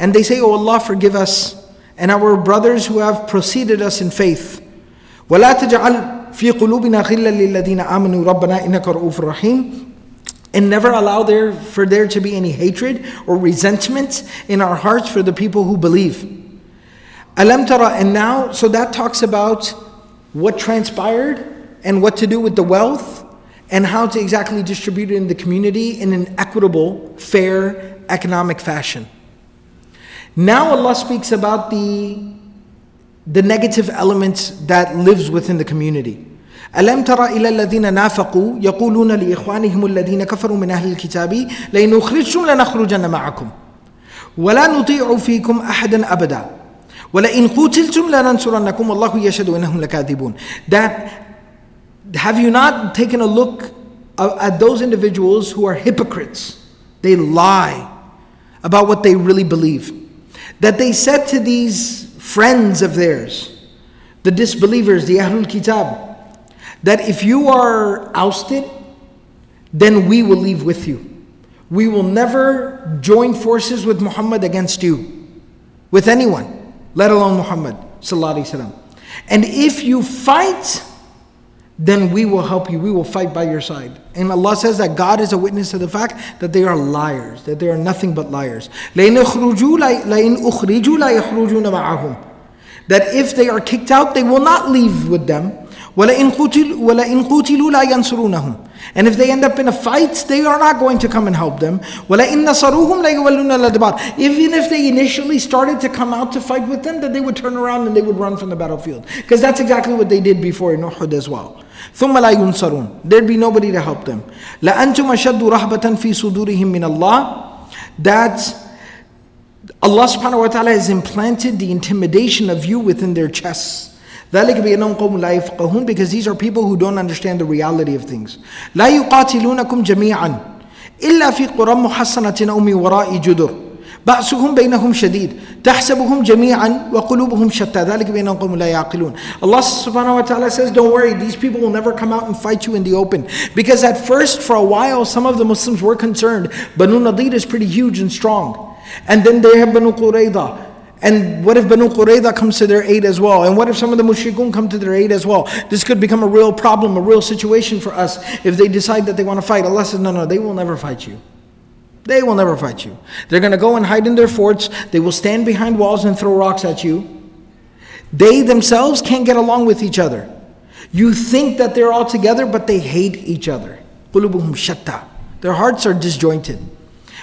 S1: And they say, oh Allah, forgive us and our brothers who have preceded us in faith. ولا تجعل في قلوبنا غلا للذين آمنوا ربنا إنك رؤوف رحيم and never allow there for there to be any hatred or resentment in our hearts for the people who believe. Alam tara, and now, so that talks about what transpired and what to do with the wealth and how to exactly distribute it in the community in an equitable, fair, economic fashion. Now Allah speaks about the the negative elements that lives within the community. ألم تر إلى الذين نافقوا يقولون لإخوانهم الذين كفروا من أهل الكتاب لئن أخرجتم لنخرجن معكم ولا نطيع فيكم أحدا أبدا ولئن قتلتم لننصرنكم والله يشهد إنهم لكاذبون That have you not taken a look at those individuals who are hypocrites? They lie about what they really believe. That they said to these friends of theirs, the disbelievers, the Ahlul Kitab, that if you are ousted, then we will leave with you. We will never join forces with Muhammad against you, with anyone, let alone Muhammad. And if you fight, then we will help you. We will fight by your side. And Allah says that God is a witness to the fact that they are liars, that they are nothing but liars. That if they are kicked out, they will not leave with them. وَلَئِنْ قُتِلُوا, قُتِلُوا لَا يَنْصُرُونَهُم And if they end up in a fight, they are not going to come and help them. وَلَئِنْ نَصَرُوهُمْ لَيُوَلُّونَ الْأَدْبَارِ Even if they initially started to come out to fight with them, then they would turn around and they would run from the battlefield. Because that's exactly what they did before in Uhud as well. ثم لا ينصرون There'd be nobody to help them. لَأَنْتُمْ أَشَدُّ رَهْبَةً فِي صُدُورِهِمْ مِنَ اللَّهِ That Allah subhanahu wa ta'ala has implanted the intimidation of you within their chests. ذلك بأنهم قوم لا يفقهون because these are people who don't understand the reality of things لا يقاتلونكم جميعا إلا في قرى محصنة أو من وراء جدر بأسهم بينهم شديد تحسبهم جميعا وقلوبهم شتى ذلك بأنهم قوم لا يعقلون Allah subhanahu wa ta'ala says don't worry these people will never come out and fight you in the open because at first for a while some of the Muslims were concerned Banu Nadir is pretty huge and strong and then they have Banu Qurayza." And what if Banu Qurayza comes to their aid as well? And what if some of the mushrikun come to their aid as well? This could become a real problem, a real situation for us if they decide that they want to fight. Allah says, no, no, they will never fight you. They will never fight you. They're going to go and hide in their forts. They will stand behind walls and throw rocks at you. They themselves can't get along with each other. You think that they're all together, but they hate each other. Their hearts are disjointed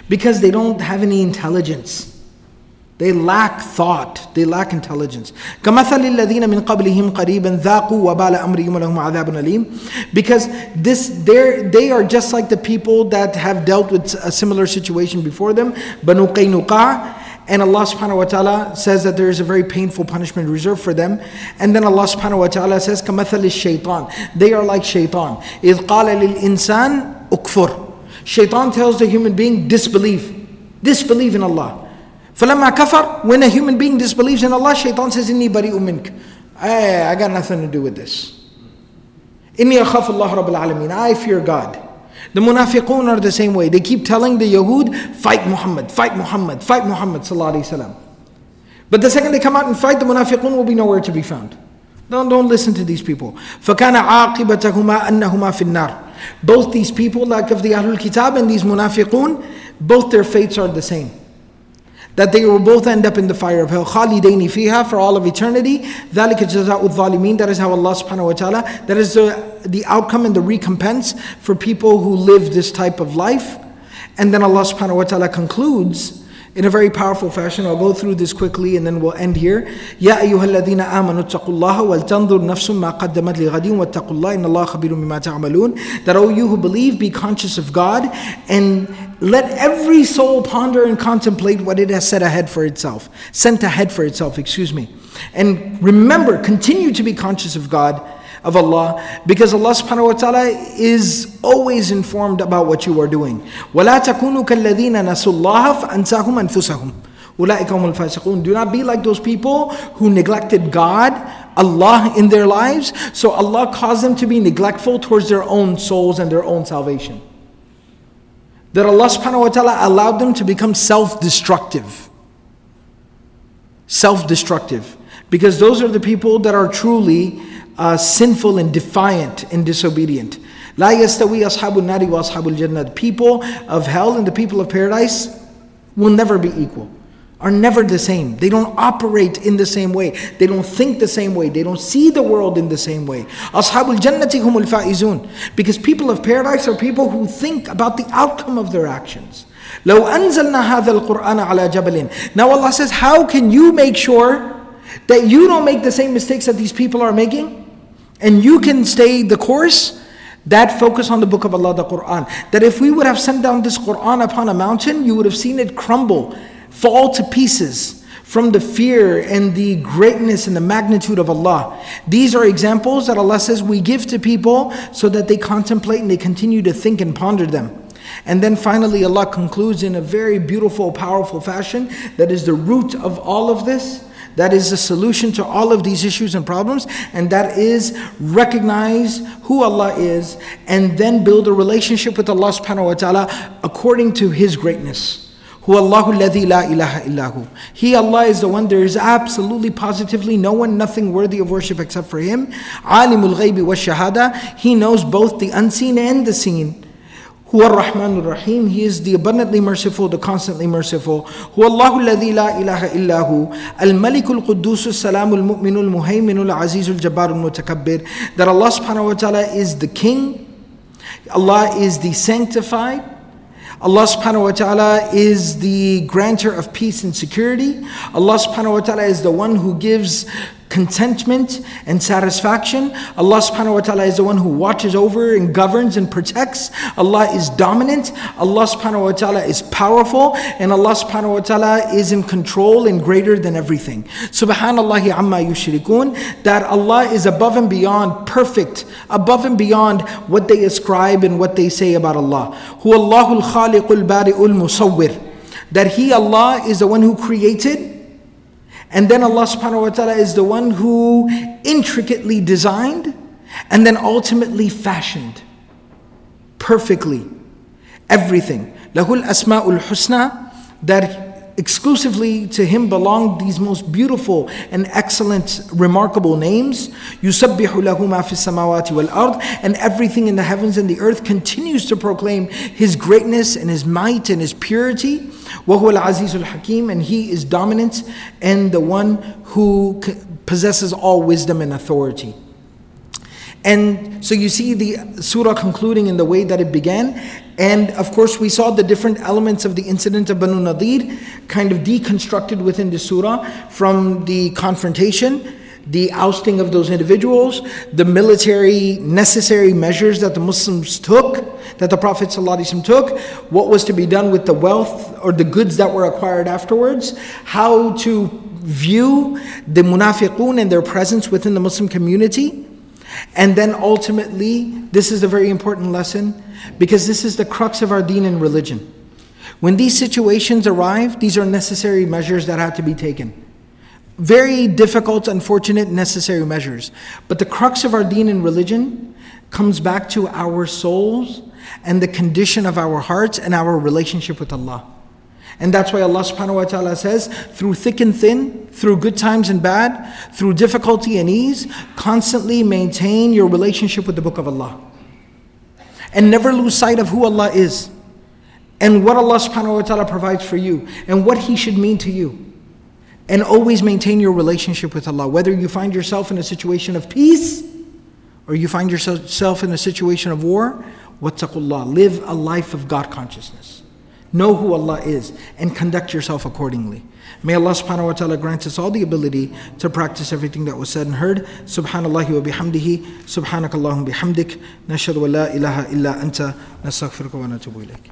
S1: because they don't have any intelligence. They lack thought. They lack intelligence. Because this, they are just like the people that have dealt with a similar situation before them. Banu And Allah subhanahu wa ta'ala says that there is a very painful punishment reserved for them. And then Allah subhanahu wa ta'ala says, كَمَثَلِ shaitan. They are like shaitan. إِذْ Shaitan tells the human being, disbelieve. Disbelieve in Allah. فَلَمَّا when a human being disbelieves in Allah, shaitan says, إِنِّي بَرِيءٌ مِنْكَ I, I got nothing to do with this. إِنِّي أَخَافُ اللَّهَ رَبَّ الْعَالَمِينَ I fear God. The munafiqun are the same way. They keep telling the Yahud, fight Muhammad, fight Muhammad, fight Muhammad sallallahu But the second they come out and fight, the munafiqun will be nowhere to be found. Don't, don't listen to these people. فَكَانَ عَاقِبَتَهُمَا أَنَّهُمَا فِي النَّارِ Both these people, like of the Ahlul Kitab and these munafiqun, both their fates are the same that they will both end up in the fire of hell. خَالِدَيْنِ فِيهَا For all of eternity. ذَلِكَ جَزَاءُ الظَّالِمِينَ That is how Allah subhanahu wa ta'ala, that is the, the outcome and the recompense for people who live this type of life. And then Allah subhanahu wa ta'ala concludes, in a very powerful fashion. I'll go through this quickly and then we'll end here. Ya أيها amanu آمنوا wal tanzur ولتنظر ma ما قدمت لغد واتقوا الله إن الله خبير That all you who believe be conscious of God and let every soul ponder and contemplate what it has set ahead for itself, sent ahead for itself, excuse me. And remember, continue to be conscious of God of Allah because Allah subhanahu wa ta'ala is always informed about what you are doing. Do not be like those people who neglected God, Allah in their lives, so Allah caused them to be neglectful towards their own souls and their own salvation. That Allah subhanahu wa ta'ala allowed them to become self-destructive. Self-destructive. Because those are the people that are truly uh, sinful and defiant and disobedient. لا يستوي أصحاب النار وأصحاب الجنة. The people of hell and the people of paradise will never be equal, are never the same. They don't operate in the same way. They don't think the same way. They don't see the world in the same way. أصحاب الجنة هم الفائزون. Because people of paradise are people who think about the outcome of their actions. لو أنزلنا هذا القرآن على جبل. Now Allah says, how can you make sure that you don't make the same mistakes that these people are making? and you can stay the course, that focus on the book of Allah, the Quran. That if we would have sent down this Quran upon a mountain, you would have seen it crumble, fall to pieces from the fear and the greatness and the magnitude of Allah. These are examples that Allah says we give to people so that they contemplate and they continue to think and ponder them. And then finally, Allah concludes in a very beautiful, powerful fashion that is the root of all of this that is the solution to all of these issues and problems, and that is recognize who Allah is and then build a relationship with Allah subhanahu wa ta'ala according to His greatness. Who Allahu la ilaha illahu. He Allah is the one, there is absolutely positively no one, nothing worthy of worship except for Him. Alimul ghaybi wa shahada. He knows both the unseen and the seen. هو الرحمن الرحيم He is the abundantly merciful, the constantly merciful هو الله الذي لا إله That Allah subhanahu wa ta'ala is the king Allah is the sanctified Allah subhanahu wa ta'ala is the grantor of peace and security. Allah subhanahu wa ta'ala is the one who gives contentment and satisfaction. Allah subhanahu wa ta'ala is the one who watches over and governs and protects. Allah is dominant. Allah subhanahu wa ta'ala is powerful. And Allah subhanahu wa ta'ala is in control and greater than everything. Subhanallah amma yushrikun. That Allah is above and beyond perfect, above and beyond what they ascribe and what they say about Allah. Who Allahul Khaliqul Bari'ul Musawwir. That He, Allah, is the one who created and then Allah subhanahu wa ta'ala is the one who intricately designed and then ultimately fashioned perfectly everything. Lahul Asma'ul Husna, that exclusively to him belong these most beautiful and excellent, remarkable names. يُسَبِّحُ لَهُ مَا samawati wal-arḍ, And everything in the heavens and the earth continues to proclaim his greatness and his might and his purity. وَهُوَ الْعَزِيزُ hakim And he is dominant and the one who possesses all wisdom and authority. And so you see the surah concluding in the way that it began, and of course, we saw the different elements of the incident of Banu Nadir kind of deconstructed within the surah from the confrontation the ousting of those individuals, the military necessary measures that the Muslims took, that the Prophet ﷺ took, what was to be done with the wealth or the goods that were acquired afterwards, how to view the munafiqun and their presence within the Muslim community. And then ultimately, this is a very important lesson because this is the crux of our deen and religion. When these situations arrive, these are necessary measures that have to be taken. Very difficult, unfortunate, necessary measures. But the crux of our deen and religion comes back to our souls and the condition of our hearts and our relationship with Allah. And that's why Allah subhanahu wa ta'ala says, through thick and thin, through good times and bad, through difficulty and ease, constantly maintain your relationship with the Book of Allah and never lose sight of who Allah is and what Allah subhanahu wa ta'ala provides for you and what He should mean to you. And always maintain your relationship with Allah, whether you find yourself in a situation of peace or you find yourself in a situation of war. Wattaqullah, live a life of God consciousness. Know who Allah is and conduct yourself accordingly. May Allah subhanahu wa ta'ala grant us all the ability to practice everything that was said and heard. Subhanallah wa bihamdihi, subhanakallahum bihamdik, nashadu wa la ilaha illa anta, nastaghfiruka wa natubu ilayk.